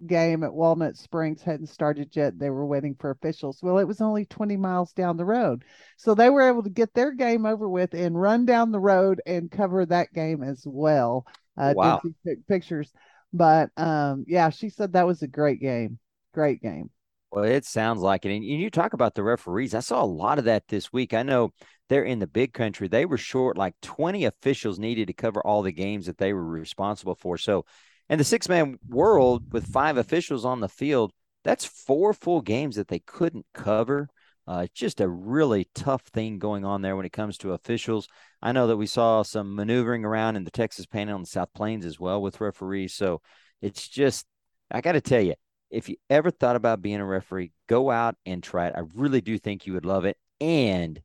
game at Walnut Springs hadn't started yet. They were waiting for officials. Well, it was only 20 miles down the road. So they were able to get their game over with and run down the road and cover that game as well. Uh, wow. Took pictures. But um, yeah, she said that was a great game. Great game. Well, it sounds like it. And you talk about the referees. I saw a lot of that this week. I know they're in the big country. They were short like 20 officials needed to cover all the games that they were responsible for. So, in the six man world with five officials on the field, that's four full games that they couldn't cover. Uh, it's just a really tough thing going on there when it comes to officials. I know that we saw some maneuvering around in the Texas Panhandle and South Plains as well with referees. So it's just, I got to tell you, if you ever thought about being a referee, go out and try it. I really do think you would love it. And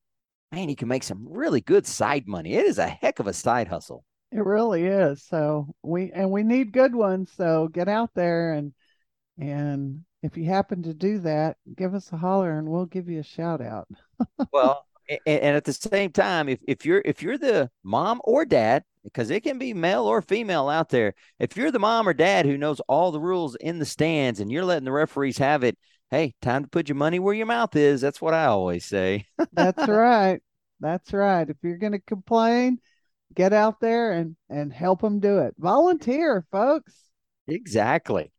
man, you can make some really good side money. It is a heck of a side hustle. It really is. So we and we need good ones. So get out there and and if you happen to do that, give us a holler and we'll give you a shout out. well, and, and, at the same time, if, if you're if you're the mom or dad because it can be male or female out there. If you're the mom or dad who knows all the rules in the stands and you're letting the referees have it, hey, time to put your money where your mouth is. That's what I always say. That's right. That's right. If you're going to complain, get out there and and help them do it. Volunteer, folks. Exactly.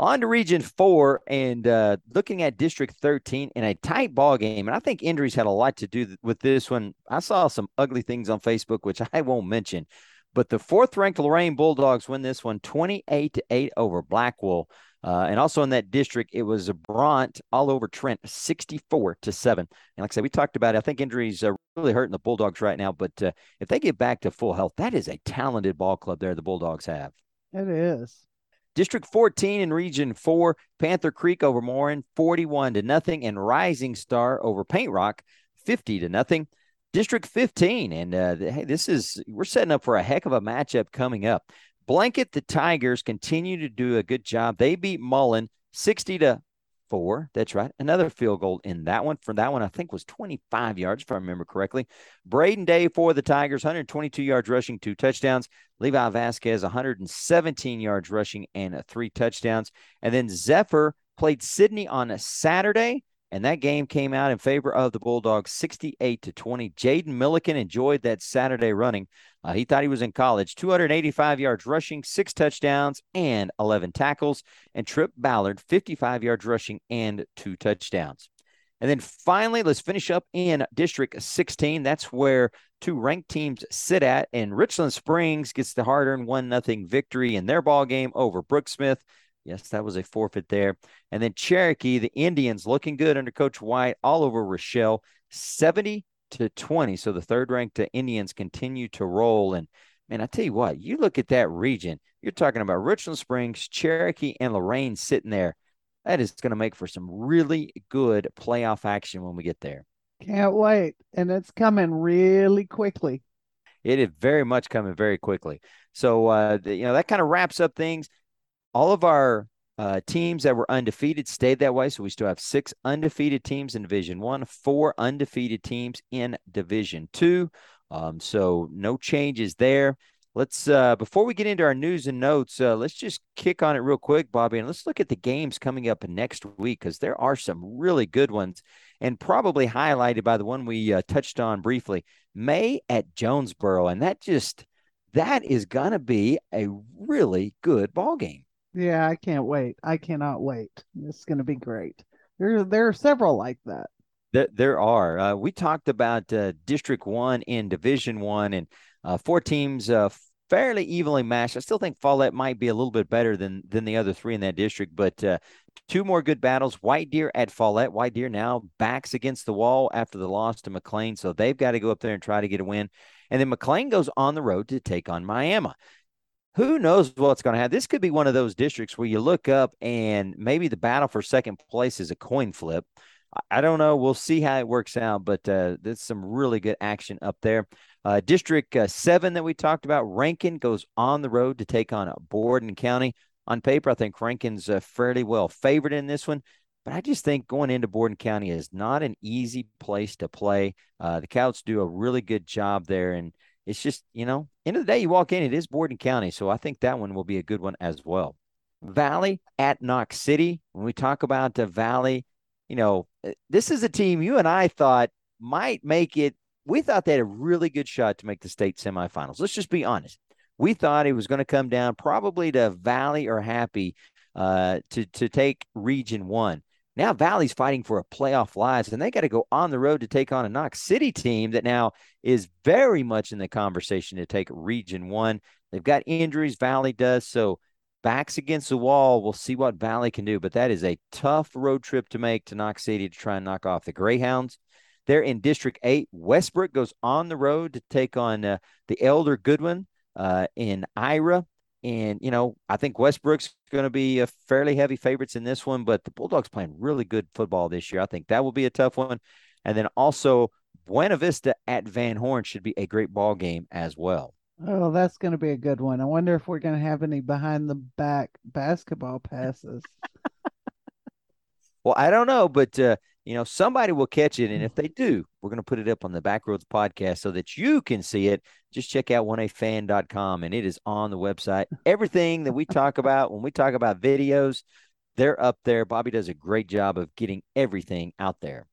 On to Region Four and uh, looking at District 13 in a tight ball game, and I think injuries had a lot to do with this one. I saw some ugly things on Facebook, which I won't mention, but the fourth-ranked Loraine Bulldogs win this one 28 to eight over Blackwell. Uh, and also in that district, it was a Bronte all over Trent, 64 to 7. And like I said, we talked about it. I think injuries are really hurting the Bulldogs right now. But uh, if they get back to full health, that is a talented ball club there the Bulldogs have. It is. District 14 in Region 4, Panther Creek over Moran, 41 to nothing, and Rising Star over Paint Rock, 50 to nothing. District 15, and uh, hey, this is we're setting up for a heck of a matchup coming up. Blanket the Tigers continue to do a good job. They beat Mullin 60 to four. That's right. Another field goal in that one. For that one, I think was 25 yards, if I remember correctly. Braden Day for the Tigers, 122 yards rushing, two touchdowns. Levi Vasquez, 117 yards rushing and three touchdowns. And then Zephyr played Sidney on a Saturday. And that game came out in favor of the Bulldogs 68 to 20. Jaden Milliken enjoyed that Saturday running. Uh, he thought he was in college. 285 yards rushing, six touchdowns, and 11 tackles. And Trip Ballard, 55 yards rushing and two touchdowns. And then finally, let's finish up in District 16. That's where two ranked teams sit at. And Richland Springs gets the hard-earned one nothing victory in their ball game over Brookesmith. Yes, that was a forfeit there. And then Cherokee, the Indians looking good under Coach White all over Rochelle, 70 to 20. So the third ranked Indians continue to roll. And man, I tell you what, you look at that region, you're talking about Richland Springs, Cherokee, and Loraine sitting there that is going to make for some really good playoff action when we get there. Can't wait. And it's coming really quickly. It is very much coming very quickly. So, uh, the, you know, that kind of wraps up things. All of our uh, teams that were undefeated stayed that way. So we still have six undefeated teams in Division One, four undefeated teams in Division Two. Um, so no changes there. Let's uh, before we get into our news and notes, uh, let's just kick on it real quick, Bobby, and let's look at the games coming up next week because there are some really good ones, and probably highlighted by the one we uh, touched on briefly, May at Jonesboro, and that just that is gonna be a really good ball game. Yeah, I can't wait. I cannot wait. It's gonna be great. There, there are several like that. There, there are. Uh, we talked about uh, District One in Division One, and uh, four teams uh, fairly evenly matched. I still think Follett might be a little bit better than than the other three in that district, but uh, two more good battles. White Deer at Follett. White Deer now backs against the wall after the loss to McLean, so they've got to go up there and try to get a win. And then McLean goes on the road to take on Miami. Who knows what's going to happen? This could be one of those districts where you look up and maybe the battle for second place is a coin flip. I don't know. We'll see how it works out, but uh, there's some really good action up there. Uh, District uh, 7 that we talked about, Rankin goes on the road to take on a Borden County. On paper, I think Rankin's uh, fairly well favored in this one, but I just think going into Borden County is not an easy place to play. Uh, the Cowts do a really good job there, and it's just, you know, end of the day, you walk in, it is Borden County, so I think that one will be a good one as well. Valley at Knox City. When we talk about the Valley, you know, uh, this is a team you and I thought might make it we thought they had a really good shot to make the state semifinals. Let's just be honest. We thought it was going to come down probably to Valley or Happy uh, to to take Region One. Now Valley's fighting for a playoff lives, and they got to go on the road to take on a Knox City team that now is very much in the conversation to take Region One. They've got injuries. Valley does so. Backs against the wall. We'll see what Valley can do, but that is a tough road trip to make to Knox City to try and knock off the Greyhounds. They're in District 8, Westbrook goes on the road to take on uh, the Elder Goodwin uh, in Ira. And, you know, I think Westbrook's going to be a fairly heavy favorites in this one, but the Bulldogs playing really good football this year. I think that will be a tough one. And then also Buena Vista at Van Horn should be a great ball game as well. Oh, that's going to be a good one. I wonder if we're going to have any behind the back basketball passes. well, I don't know, but uh, you know, somebody will catch it. And if they do, we're going to put it up on the Backroads podcast so that you can see it. Just check out 1afan.com and it is on the website. Everything that we talk about when we talk about videos, they're up there. Bobby does a great job of getting everything out there.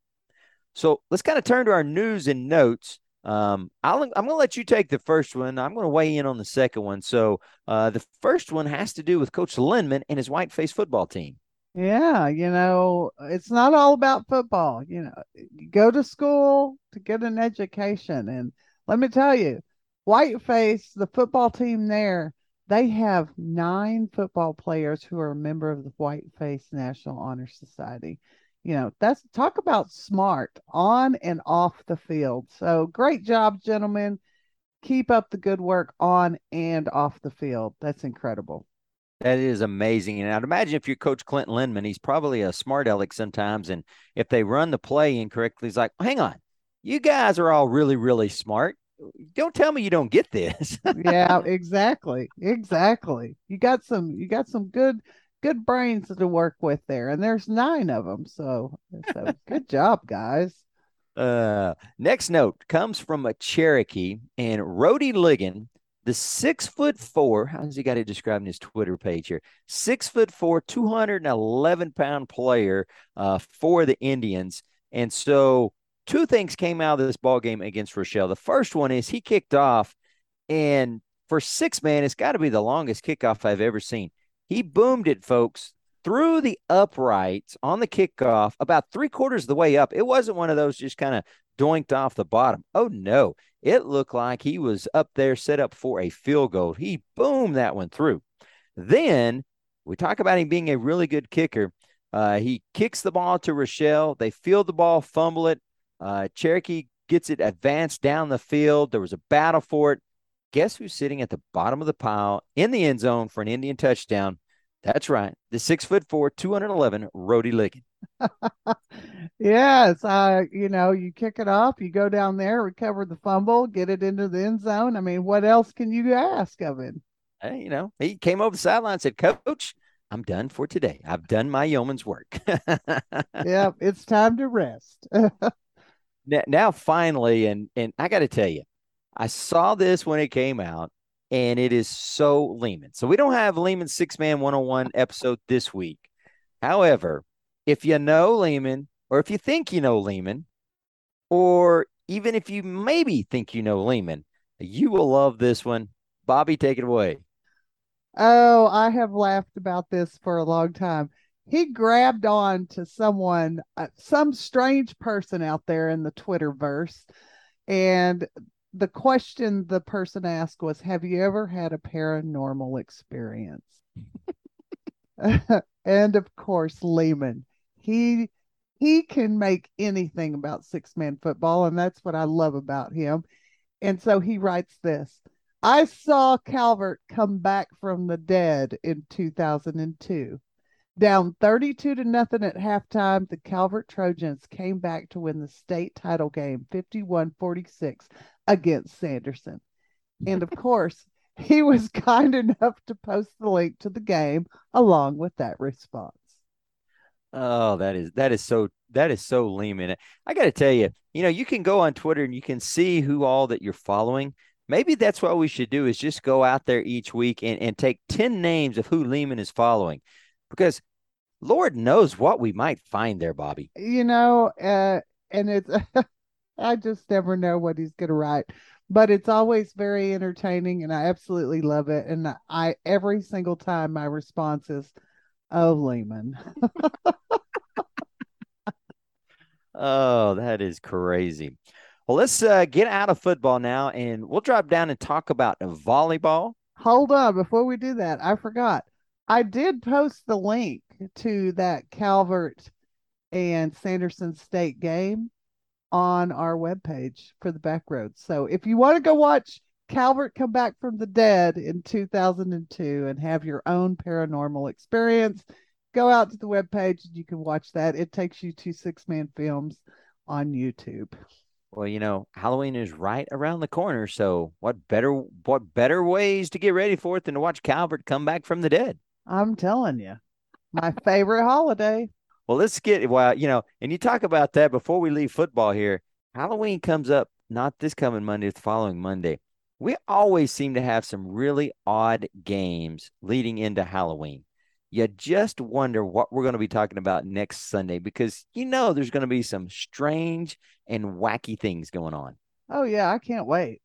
So let's kind of turn to our news and notes. Um, i am going to let you take the first one. I'm going to weigh in on the second one. So uh, the first one has to do with Coach Lindman and his Whiteface football team. Yeah, you know, it's not all about football. You know, go to school to get an education. And let me tell you, Whiteface, the football team there, they have nine football players who are a member of the Whiteface National Honor Society. You know, that's talk about smart on and off the field. So great job, gentlemen. Keep up the good work on and off the field. That's incredible. That is amazing. And I'd imagine if you're Coach Clinton Lindman, he's probably a smart aleck sometimes. And if they run the play incorrectly, he's like, hang on, you guys are all really, really smart. Don't tell me you don't get this. yeah, exactly. Exactly. You got some you got some good good brains to work with there. And there's nine of them. So, so good job, guys. Uh next note comes from a Cherokee and Rody Ligon the six foot four, how's he got it described in his Twitter page here? Six foot four, 211 pound player uh, for the Indians. And so two things came out of this ball game against Rochelle. The first one is he kicked off, and for six man, it's got to be the longest kickoff I've ever seen. He boomed it, folks, through the uprights on the kickoff about three quarters of the way up. It wasn't one of those just kind of doinked off the bottom. Oh no, it looked like he was up there set up for a field goal. He boomed that one through. Then we talk about him being a really good kicker. Uh, he kicks the ball to Rochelle. They field the ball, fumble it. Uh, Cherokee gets it advanced down the field. There was a battle for it. Guess who's sitting at the bottom of the pile in the end zone for an Indian touchdown? That's right. The six foot four, 211, Rody Liggett. yes. Uh, you know, you kick it off, you go down there, recover the fumble, get it into the end zone. I mean, what else can you ask of him? Hey, you know, he came over the sideline and said, Coach, I'm done for today. I've done my yeoman's work. yeah, it's time to rest. now, now, finally, and and I got to tell you, I saw this when it came out, and it is so Lehman. So we don't have Lehman Six Man 101 episode this week. However, if you know Lehman, or if you think you know Lehman, or even if you maybe think you know Lehman, you will love this one. Bobby, take it away. Oh, I have laughed about this for a long time. He grabbed on to someone, uh, some strange person out there in the Twitterverse, and the question the person asked was, "Have you ever had a paranormal experience?" and of course, Lehman. He he can make anything about six man football, and that's what I love about him. And so he writes this. I saw Calvert come back from the dead in 2002. Down 32 to nothing at halftime, the Calvert Trojans came back to win the state title game 51 46 against Sanderson. And of course, he was kind enough to post the link to the game along with that response. Oh, that is that is so that is so Lehman. I got to tell you, you know, you can go on Twitter and you can see who all that you're following. Maybe that's what we should do is just go out there each week and, and take 10 names of who Lehman is following because Lord knows what we might find there, Bobby. You know, uh, and it's I just never know what he's going to write. But it's always very entertaining, and I absolutely love it. And I every single time my response is, "Oh, Lehman." oh, that is crazy. Well, let's uh, get out of football now, and we'll drop down and talk about volleyball. Hold on, before we do that, I forgot. I did post the link to that Calvert and Sanderson State game on our webpage for the back roads. So if you want to go watch Calvert come back from the dead in 2002 and have your own paranormal experience, go out to the webpage and you can watch that. It takes you to Six Man Films on YouTube. Well, you know, Halloween is right around the corner, so what better what better ways to get ready for it than to watch Calvert come back from the dead? I'm telling you. My favorite holiday. Well, let's get well, you know, and you talk about that before we leave football here. Halloween comes up not this coming Monday, the following Monday. We always seem to have some really odd games leading into Halloween. You just wonder what we're going to be talking about next Sunday because you know there's going to be some strange and wacky things going on. Oh yeah, I can't wait.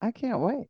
I can't wait.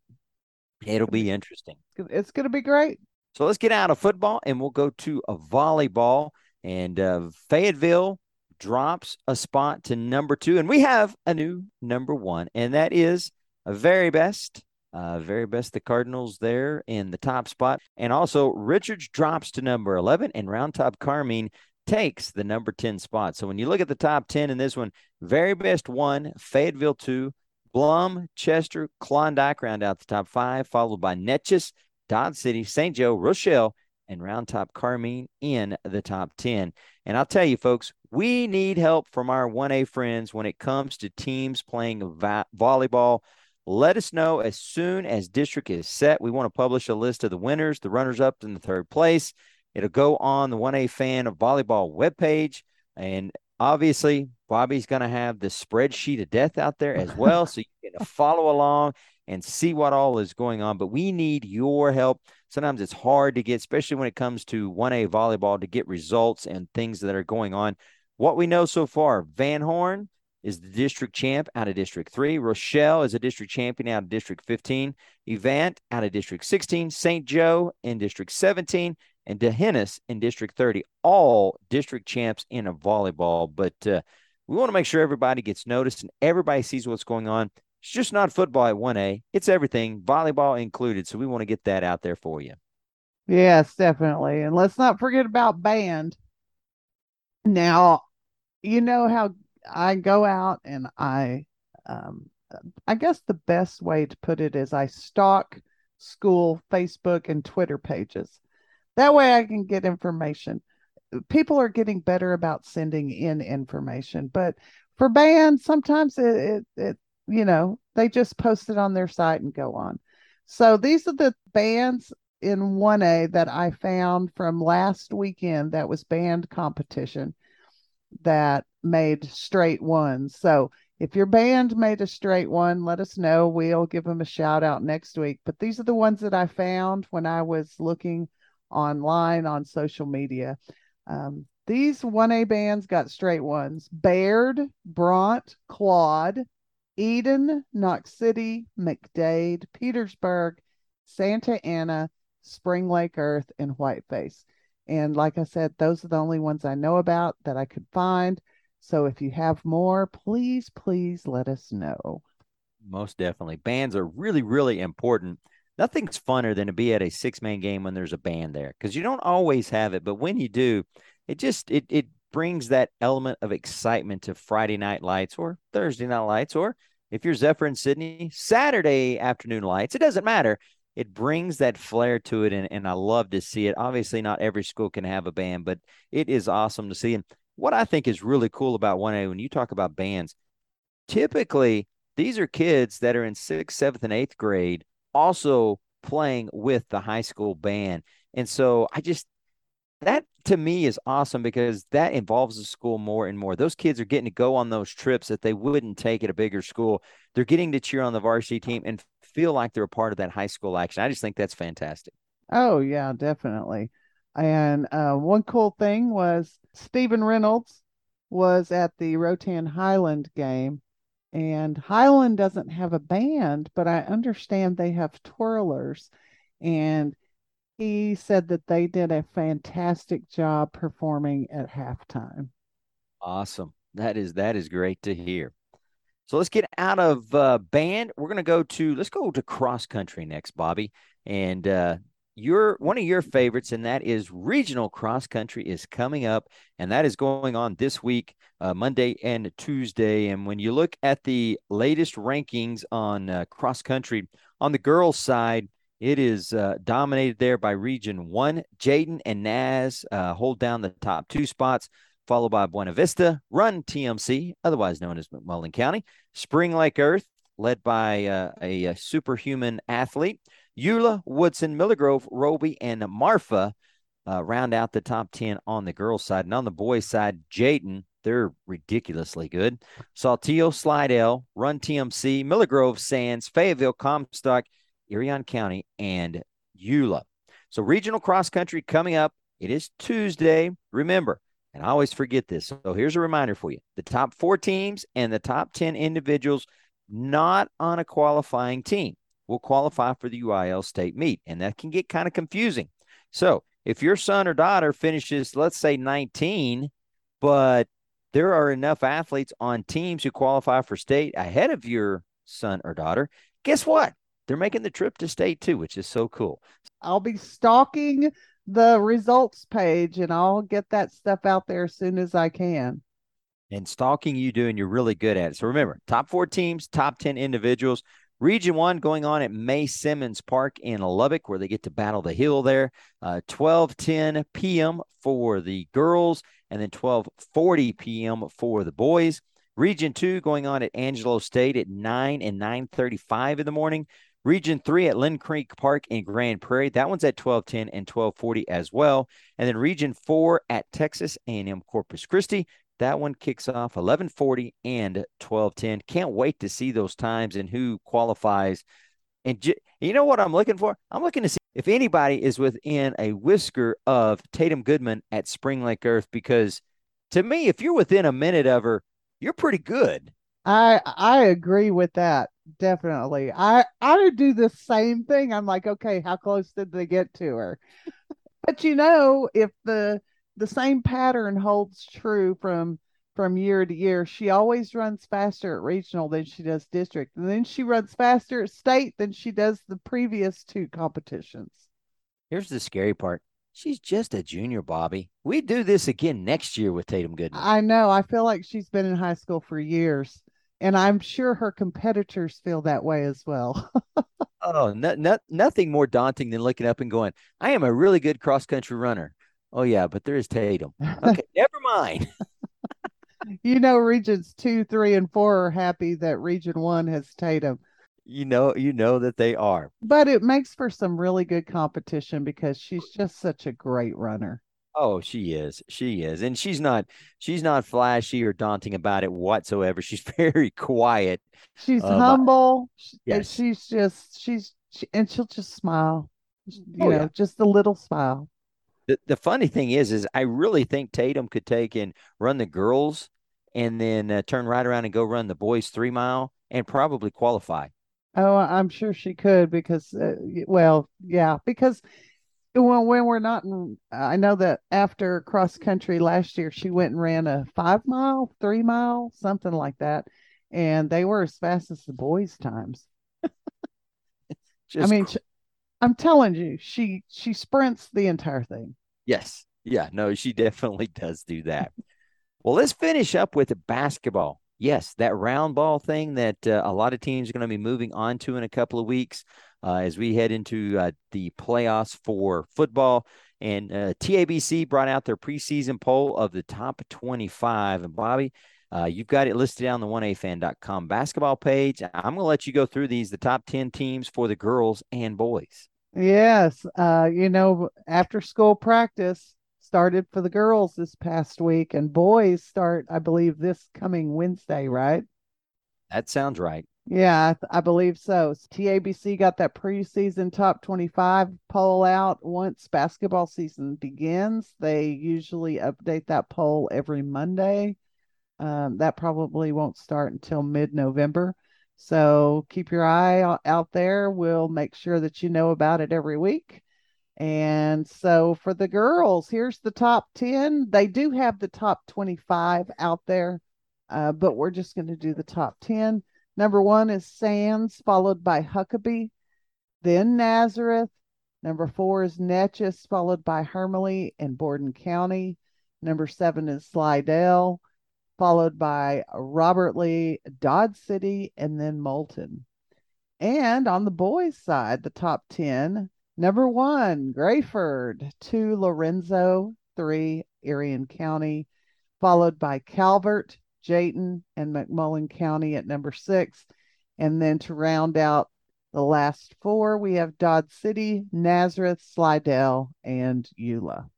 It'll be interesting. It's going to be great. So let's get out of football and we'll go to a volleyball. And uh, Fayetteville drops a spot to number two. And we have a new number one, and that is a Veribest. Uh, Veribest the Cardinals there in the top spot. And also, Richards drops to number 11, and Round Top Carmine takes the number 10 spot. So when you look at the top 10 in this one, Veribest one, Fayetteville two, Blum, Chester, Klondike round out the top five, followed by Neches, Dodge City, St. Jo, Rochelle, and Round Top Carmine in the top 10. And I'll tell you, folks, we need help from our 1A friends when it comes to teams playing vo- volleyball. Let us know as soon as district is set. We want to publish a list of the winners, the runners up in the third place. It'll go on the 1A fan of volleyball webpage. And obviously, Bobby's going to have the spreadsheet of death out there as well. so you can follow along and see what all is going on. But we need your help. Sometimes it's hard to get, especially when it comes to 1A volleyball, to get results and things that are going on. What we know so far Van Horn is the district champ out of District 3. Rochelle is a district champion out of District 15. Evant out of District 16. St. Jo in District 17. and D'Hanis in District 30, all district champs in a volleyball. But uh, we want to make sure everybody gets noticed and everybody sees what's going on. It's just not football at 1A, it's everything, volleyball included. So we want to get that out there for you. Yes, definitely. And let's not forget about band. Now, you know how I go out and I, um, I guess the best way to put it is I stalk school Facebook and Twitter pages. That way I can get information. People are getting better about sending in information, but for bands, sometimes it, it, it you know, they just post it on their site and go on. So these are the bands in 1A that I found from last weekend that was band competition that made straight ones. So if your band made a straight one, let us know. We'll give them a shout out next week. But these are the ones that I found when I was looking online on social media. Um, these 1A bands got straight ones Baird, Bronte, Claude, Eden, Knox City, McDade, Petersburg, Santa Anna, Spring Lake Earth, and Whiteface. And like I said, those are the only ones I know about that I could find. So if you have more, please, please let us know. Most definitely. Bands are really, really important. Nothing's funner than to be at a six man game when there's a band there because you don't always have it. But when you do, it just it it brings that element of excitement to Friday night lights or Thursday night lights, or if you're Zephyr and Sidney, Saturday afternoon lights. It doesn't matter. It brings that flair to it and, and i love to see it. Obviously not every school can have a band but it is awesome to see. And what i think is really cool about 1a when you talk about bands typically these are kids that are in sixth seventh and eighth grade also playing with the high school band. And so i just that to me is awesome because that involves the school more and more. Those kids are getting to go on those trips that they wouldn't take at a bigger school. They're getting to cheer on the varsity team and feel like they're a part of that high school action. I just think that's fantastic. Oh, yeah, definitely. And uh, one cool thing was Stephen Reynolds was at the Rotan Highland game. And Highland doesn't have a band, but I understand they have twirlers. And he said that they did a fantastic job performing at halftime. Awesome. That is that is great to hear. So let's get out of uh, band. We're going to go to let's go to cross country next, Bobby. And uh, your one of your favorites, and that is regional cross country, is coming up, and that is going on this week, uh, Monday and Tuesday. And when you look at the latest rankings on uh, cross country on the girls' side, it is uh, dominated there by Region One. Jayton and Naz uh, hold down the top two spots followed by Buena Vista, Run TMC, otherwise known as McMullen County, Spring Lake Earth, led by uh, a, a, superhuman athlete, Eula, Woodson, Miller Grove, Roby, and Marfa uh, round out the top 10 on the girls' side. And on the boys' side, Jayton, they're ridiculously good. Saltillo, Slidell, Run TMC, Miller Grove, Sands, Fayetteville, Comstock, Irion County, and Eula. So regional cross country coming up. It is Tuesday. Remember, and I always forget this. So here's a reminder for you the top four teams and the top 10 individuals not on a qualifying team will qualify for the UIL state meet. And that can get kind of confusing. So if your son or daughter finishes, let's say 19, but there are enough athletes on teams who qualify for state ahead of your son or daughter, guess what? They're making the trip to state too, which is so cool. I'll be stalking the results page and I'll get that stuff out there as soon as I can. And stalking you do, and you're really good at it. So remember, top four teams, top 10 individuals. Region one going on at Mae Simmons Park in Lubbock, where they get to battle the hill there. Uh, 12 10 p.m. for the girls, and then 12 40 p.m. for the boys. Region two going on at Angelo State at 9 and 9:35 in the morning. Region 3 at Lynn Creek Park in Grand Prairie. That one's at 1210 and 1240 as well. And then Region 4 at Texas A&M Corpus Christi. That one kicks off 1140 and 1210. Can't wait to see those times and who qualifies. And you know what I'm looking for? I'm looking to see if anybody is within a whisker of Tatum Goodman at Spring Lake Earth because to me, if you're within a minute of her, you're pretty good. I I agree with that definitely. I I would do the same thing. I'm like, okay, how close did they get to her? But you know, if the the same pattern holds true from from year to year, she always runs faster at regional than she does district, and then she runs faster at state than she does the previous two competitions. Here's the scary part. She's just a junior, Bobby. We do this again next year with Tatum Goodman. I know. I feel like she's been in high school for years, and I'm sure her competitors feel that way as well. oh, no, no, nothing more daunting than looking up and going, I am a really good cross country runner. Oh, yeah, but there is Tatum. Okay, never mind. you know, regions two, three, and four are happy that region one has Tatum you know you know that they are but it makes for some really good competition because she's just such a great runner oh she is she is and she's not she's not flashy or daunting about it whatsoever she's very quiet she's um, humble yes. she's just she's she, and she'll just smile you oh, know yeah. just a little smile the, the funny thing is is i really think tatum could take and run the girls and then uh, turn right around and go run the boys three mile and probably qualify Oh, I'm sure she could because, uh, well, yeah, because when when we're not in, I know that after cross country last year, she went and ran a five mile, three mile, something like that, and they were as fast as the boys' times. I mean, cr- I'm telling you, she she sprints the entire thing. Yes, yeah, no, she definitely does do that. well, let's finish up with basketball yes, that round ball thing that uh, a lot of teams are going to be moving on to in a couple of weeks uh, as we head into uh, the playoffs for football. And uh, TABC brought out their preseason poll of the top 25. And Bobby, uh, you've got it listed on the 1afan.com basketball page. I'm going to let you go through these, the top 10 teams for the girls and boys. Yes. Uh, you know, after school practice, started for the girls this past week, and boys start, I believe, this coming Wednesday, right? That sounds right. Yeah, I, I believe so. so. TABC got that preseason top 25 poll out once basketball season begins. They usually update that poll every Monday. Um, that probably won't start until mid November. So keep your eye out there. We'll make sure that you know about it every week. And so for the girls, here's the top 10. They do have the top 25 out there, uh, but we're just going to do the top 10. Number one is Sands, followed by Huckabay, then Nazareth. Number four is Natchez, followed by Hermleigh and Borden County. Number seven is Slidell, followed by Robert Lee, Dodd City, and then Moulton. And on the boys' side, the top 10 Number one, Graford. Two, Lorenzo. Three, Irion County. Followed by Calvert, Jayton, and McMullen County at number six. And then to round out the last four, we have Dodd City, Nazareth, Slidell, and Eula.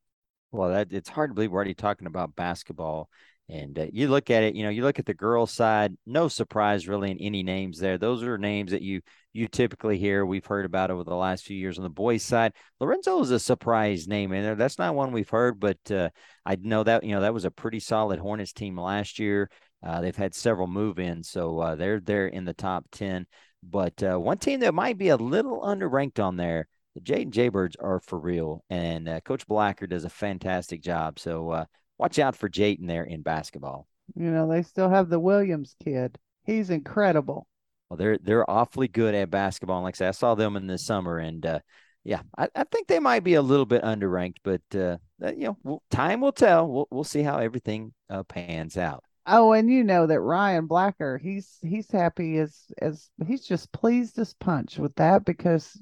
Well, that, it's hard to believe we're already talking about basketball and uh, you look at it, you know, you look at the girls' side, no surprise really in any names there. Those are names that you you typically hear, we've heard about over the last few years. On the boys' side, Lorenzo is a surprise name in there. That's not one we've heard, but uh, I know that you know that was a pretty solid Hornets team last year. Uh, they've had several move-ins, so uh, they're there in the top ten. But uh, one team that might be a little underranked on there, the Jayton Jaybirds are for real, and uh, Coach Blacker does a fantastic job. So watch out for Jayton there in basketball. You know, they still have the Williams kid. He's incredible. Well, they're they're awfully good at basketball. And like I said, I saw them in the summer, and uh, yeah, I, I think they might be a little bit underranked, but uh, you know, we'll, time will tell. We'll we'll see how everything uh, pans out. Oh, and you know that Ryan Blacker, he's he's happy as as he's just pleased as punch with that because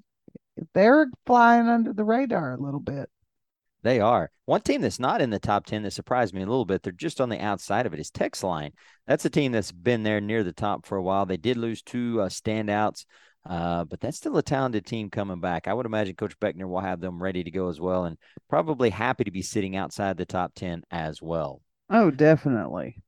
they're flying under the radar a little bit. They are. One team that's not in the top 10 that surprised me a little bit, they're just on the outside of it, is Texline. That's a team that's been there near the top for a while. They did lose two uh, standouts, uh, but that's still a talented team coming back. I would imagine Coach Beckner will have them ready to go as well and probably happy to be sitting outside the top 10 as well. Oh, definitely.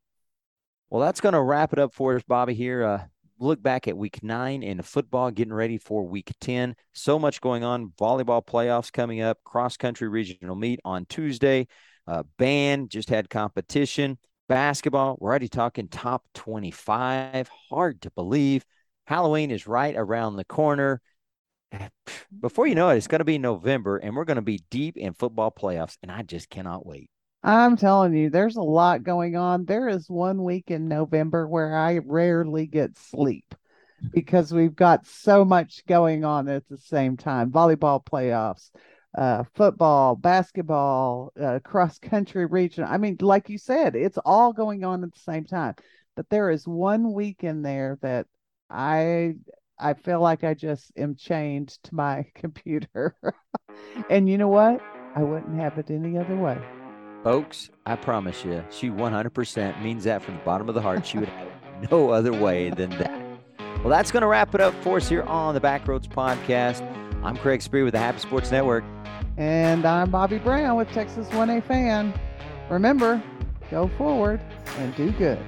Well, that's going to wrap it up for us, Bobby, here. Uh, look back at week nine in football, getting ready for week 10. So much going on. Volleyball playoffs coming up, cross country regional meet on Tuesday. Uh, band just had competition. Basketball, we're already talking top 25. Hard to believe. Halloween is right around the corner. before you know it, it's going to be November and we're going to be deep in football playoffs. And I just cannot wait. I'm telling you, there's a lot going on. There is one week in November where I rarely get sleep because we've got so much going on at the same time volleyball playoffs, uh, football, basketball, uh, cross country region. I mean, like you said, it's all going on at the same time. But there is one week in there that I I feel like I just am chained to my computer. and you know what? I wouldn't have it any other way. Folks, I promise you, she 100% means that from the bottom of the heart. She would have no other way than that. Well, that's going to wrap it up for us here on the Backroads Podcast. I'm Craig Spree with the Happy Sports Network. And I'm Bobby Brown with Texas 1A Fan. Remember, go forward and do good.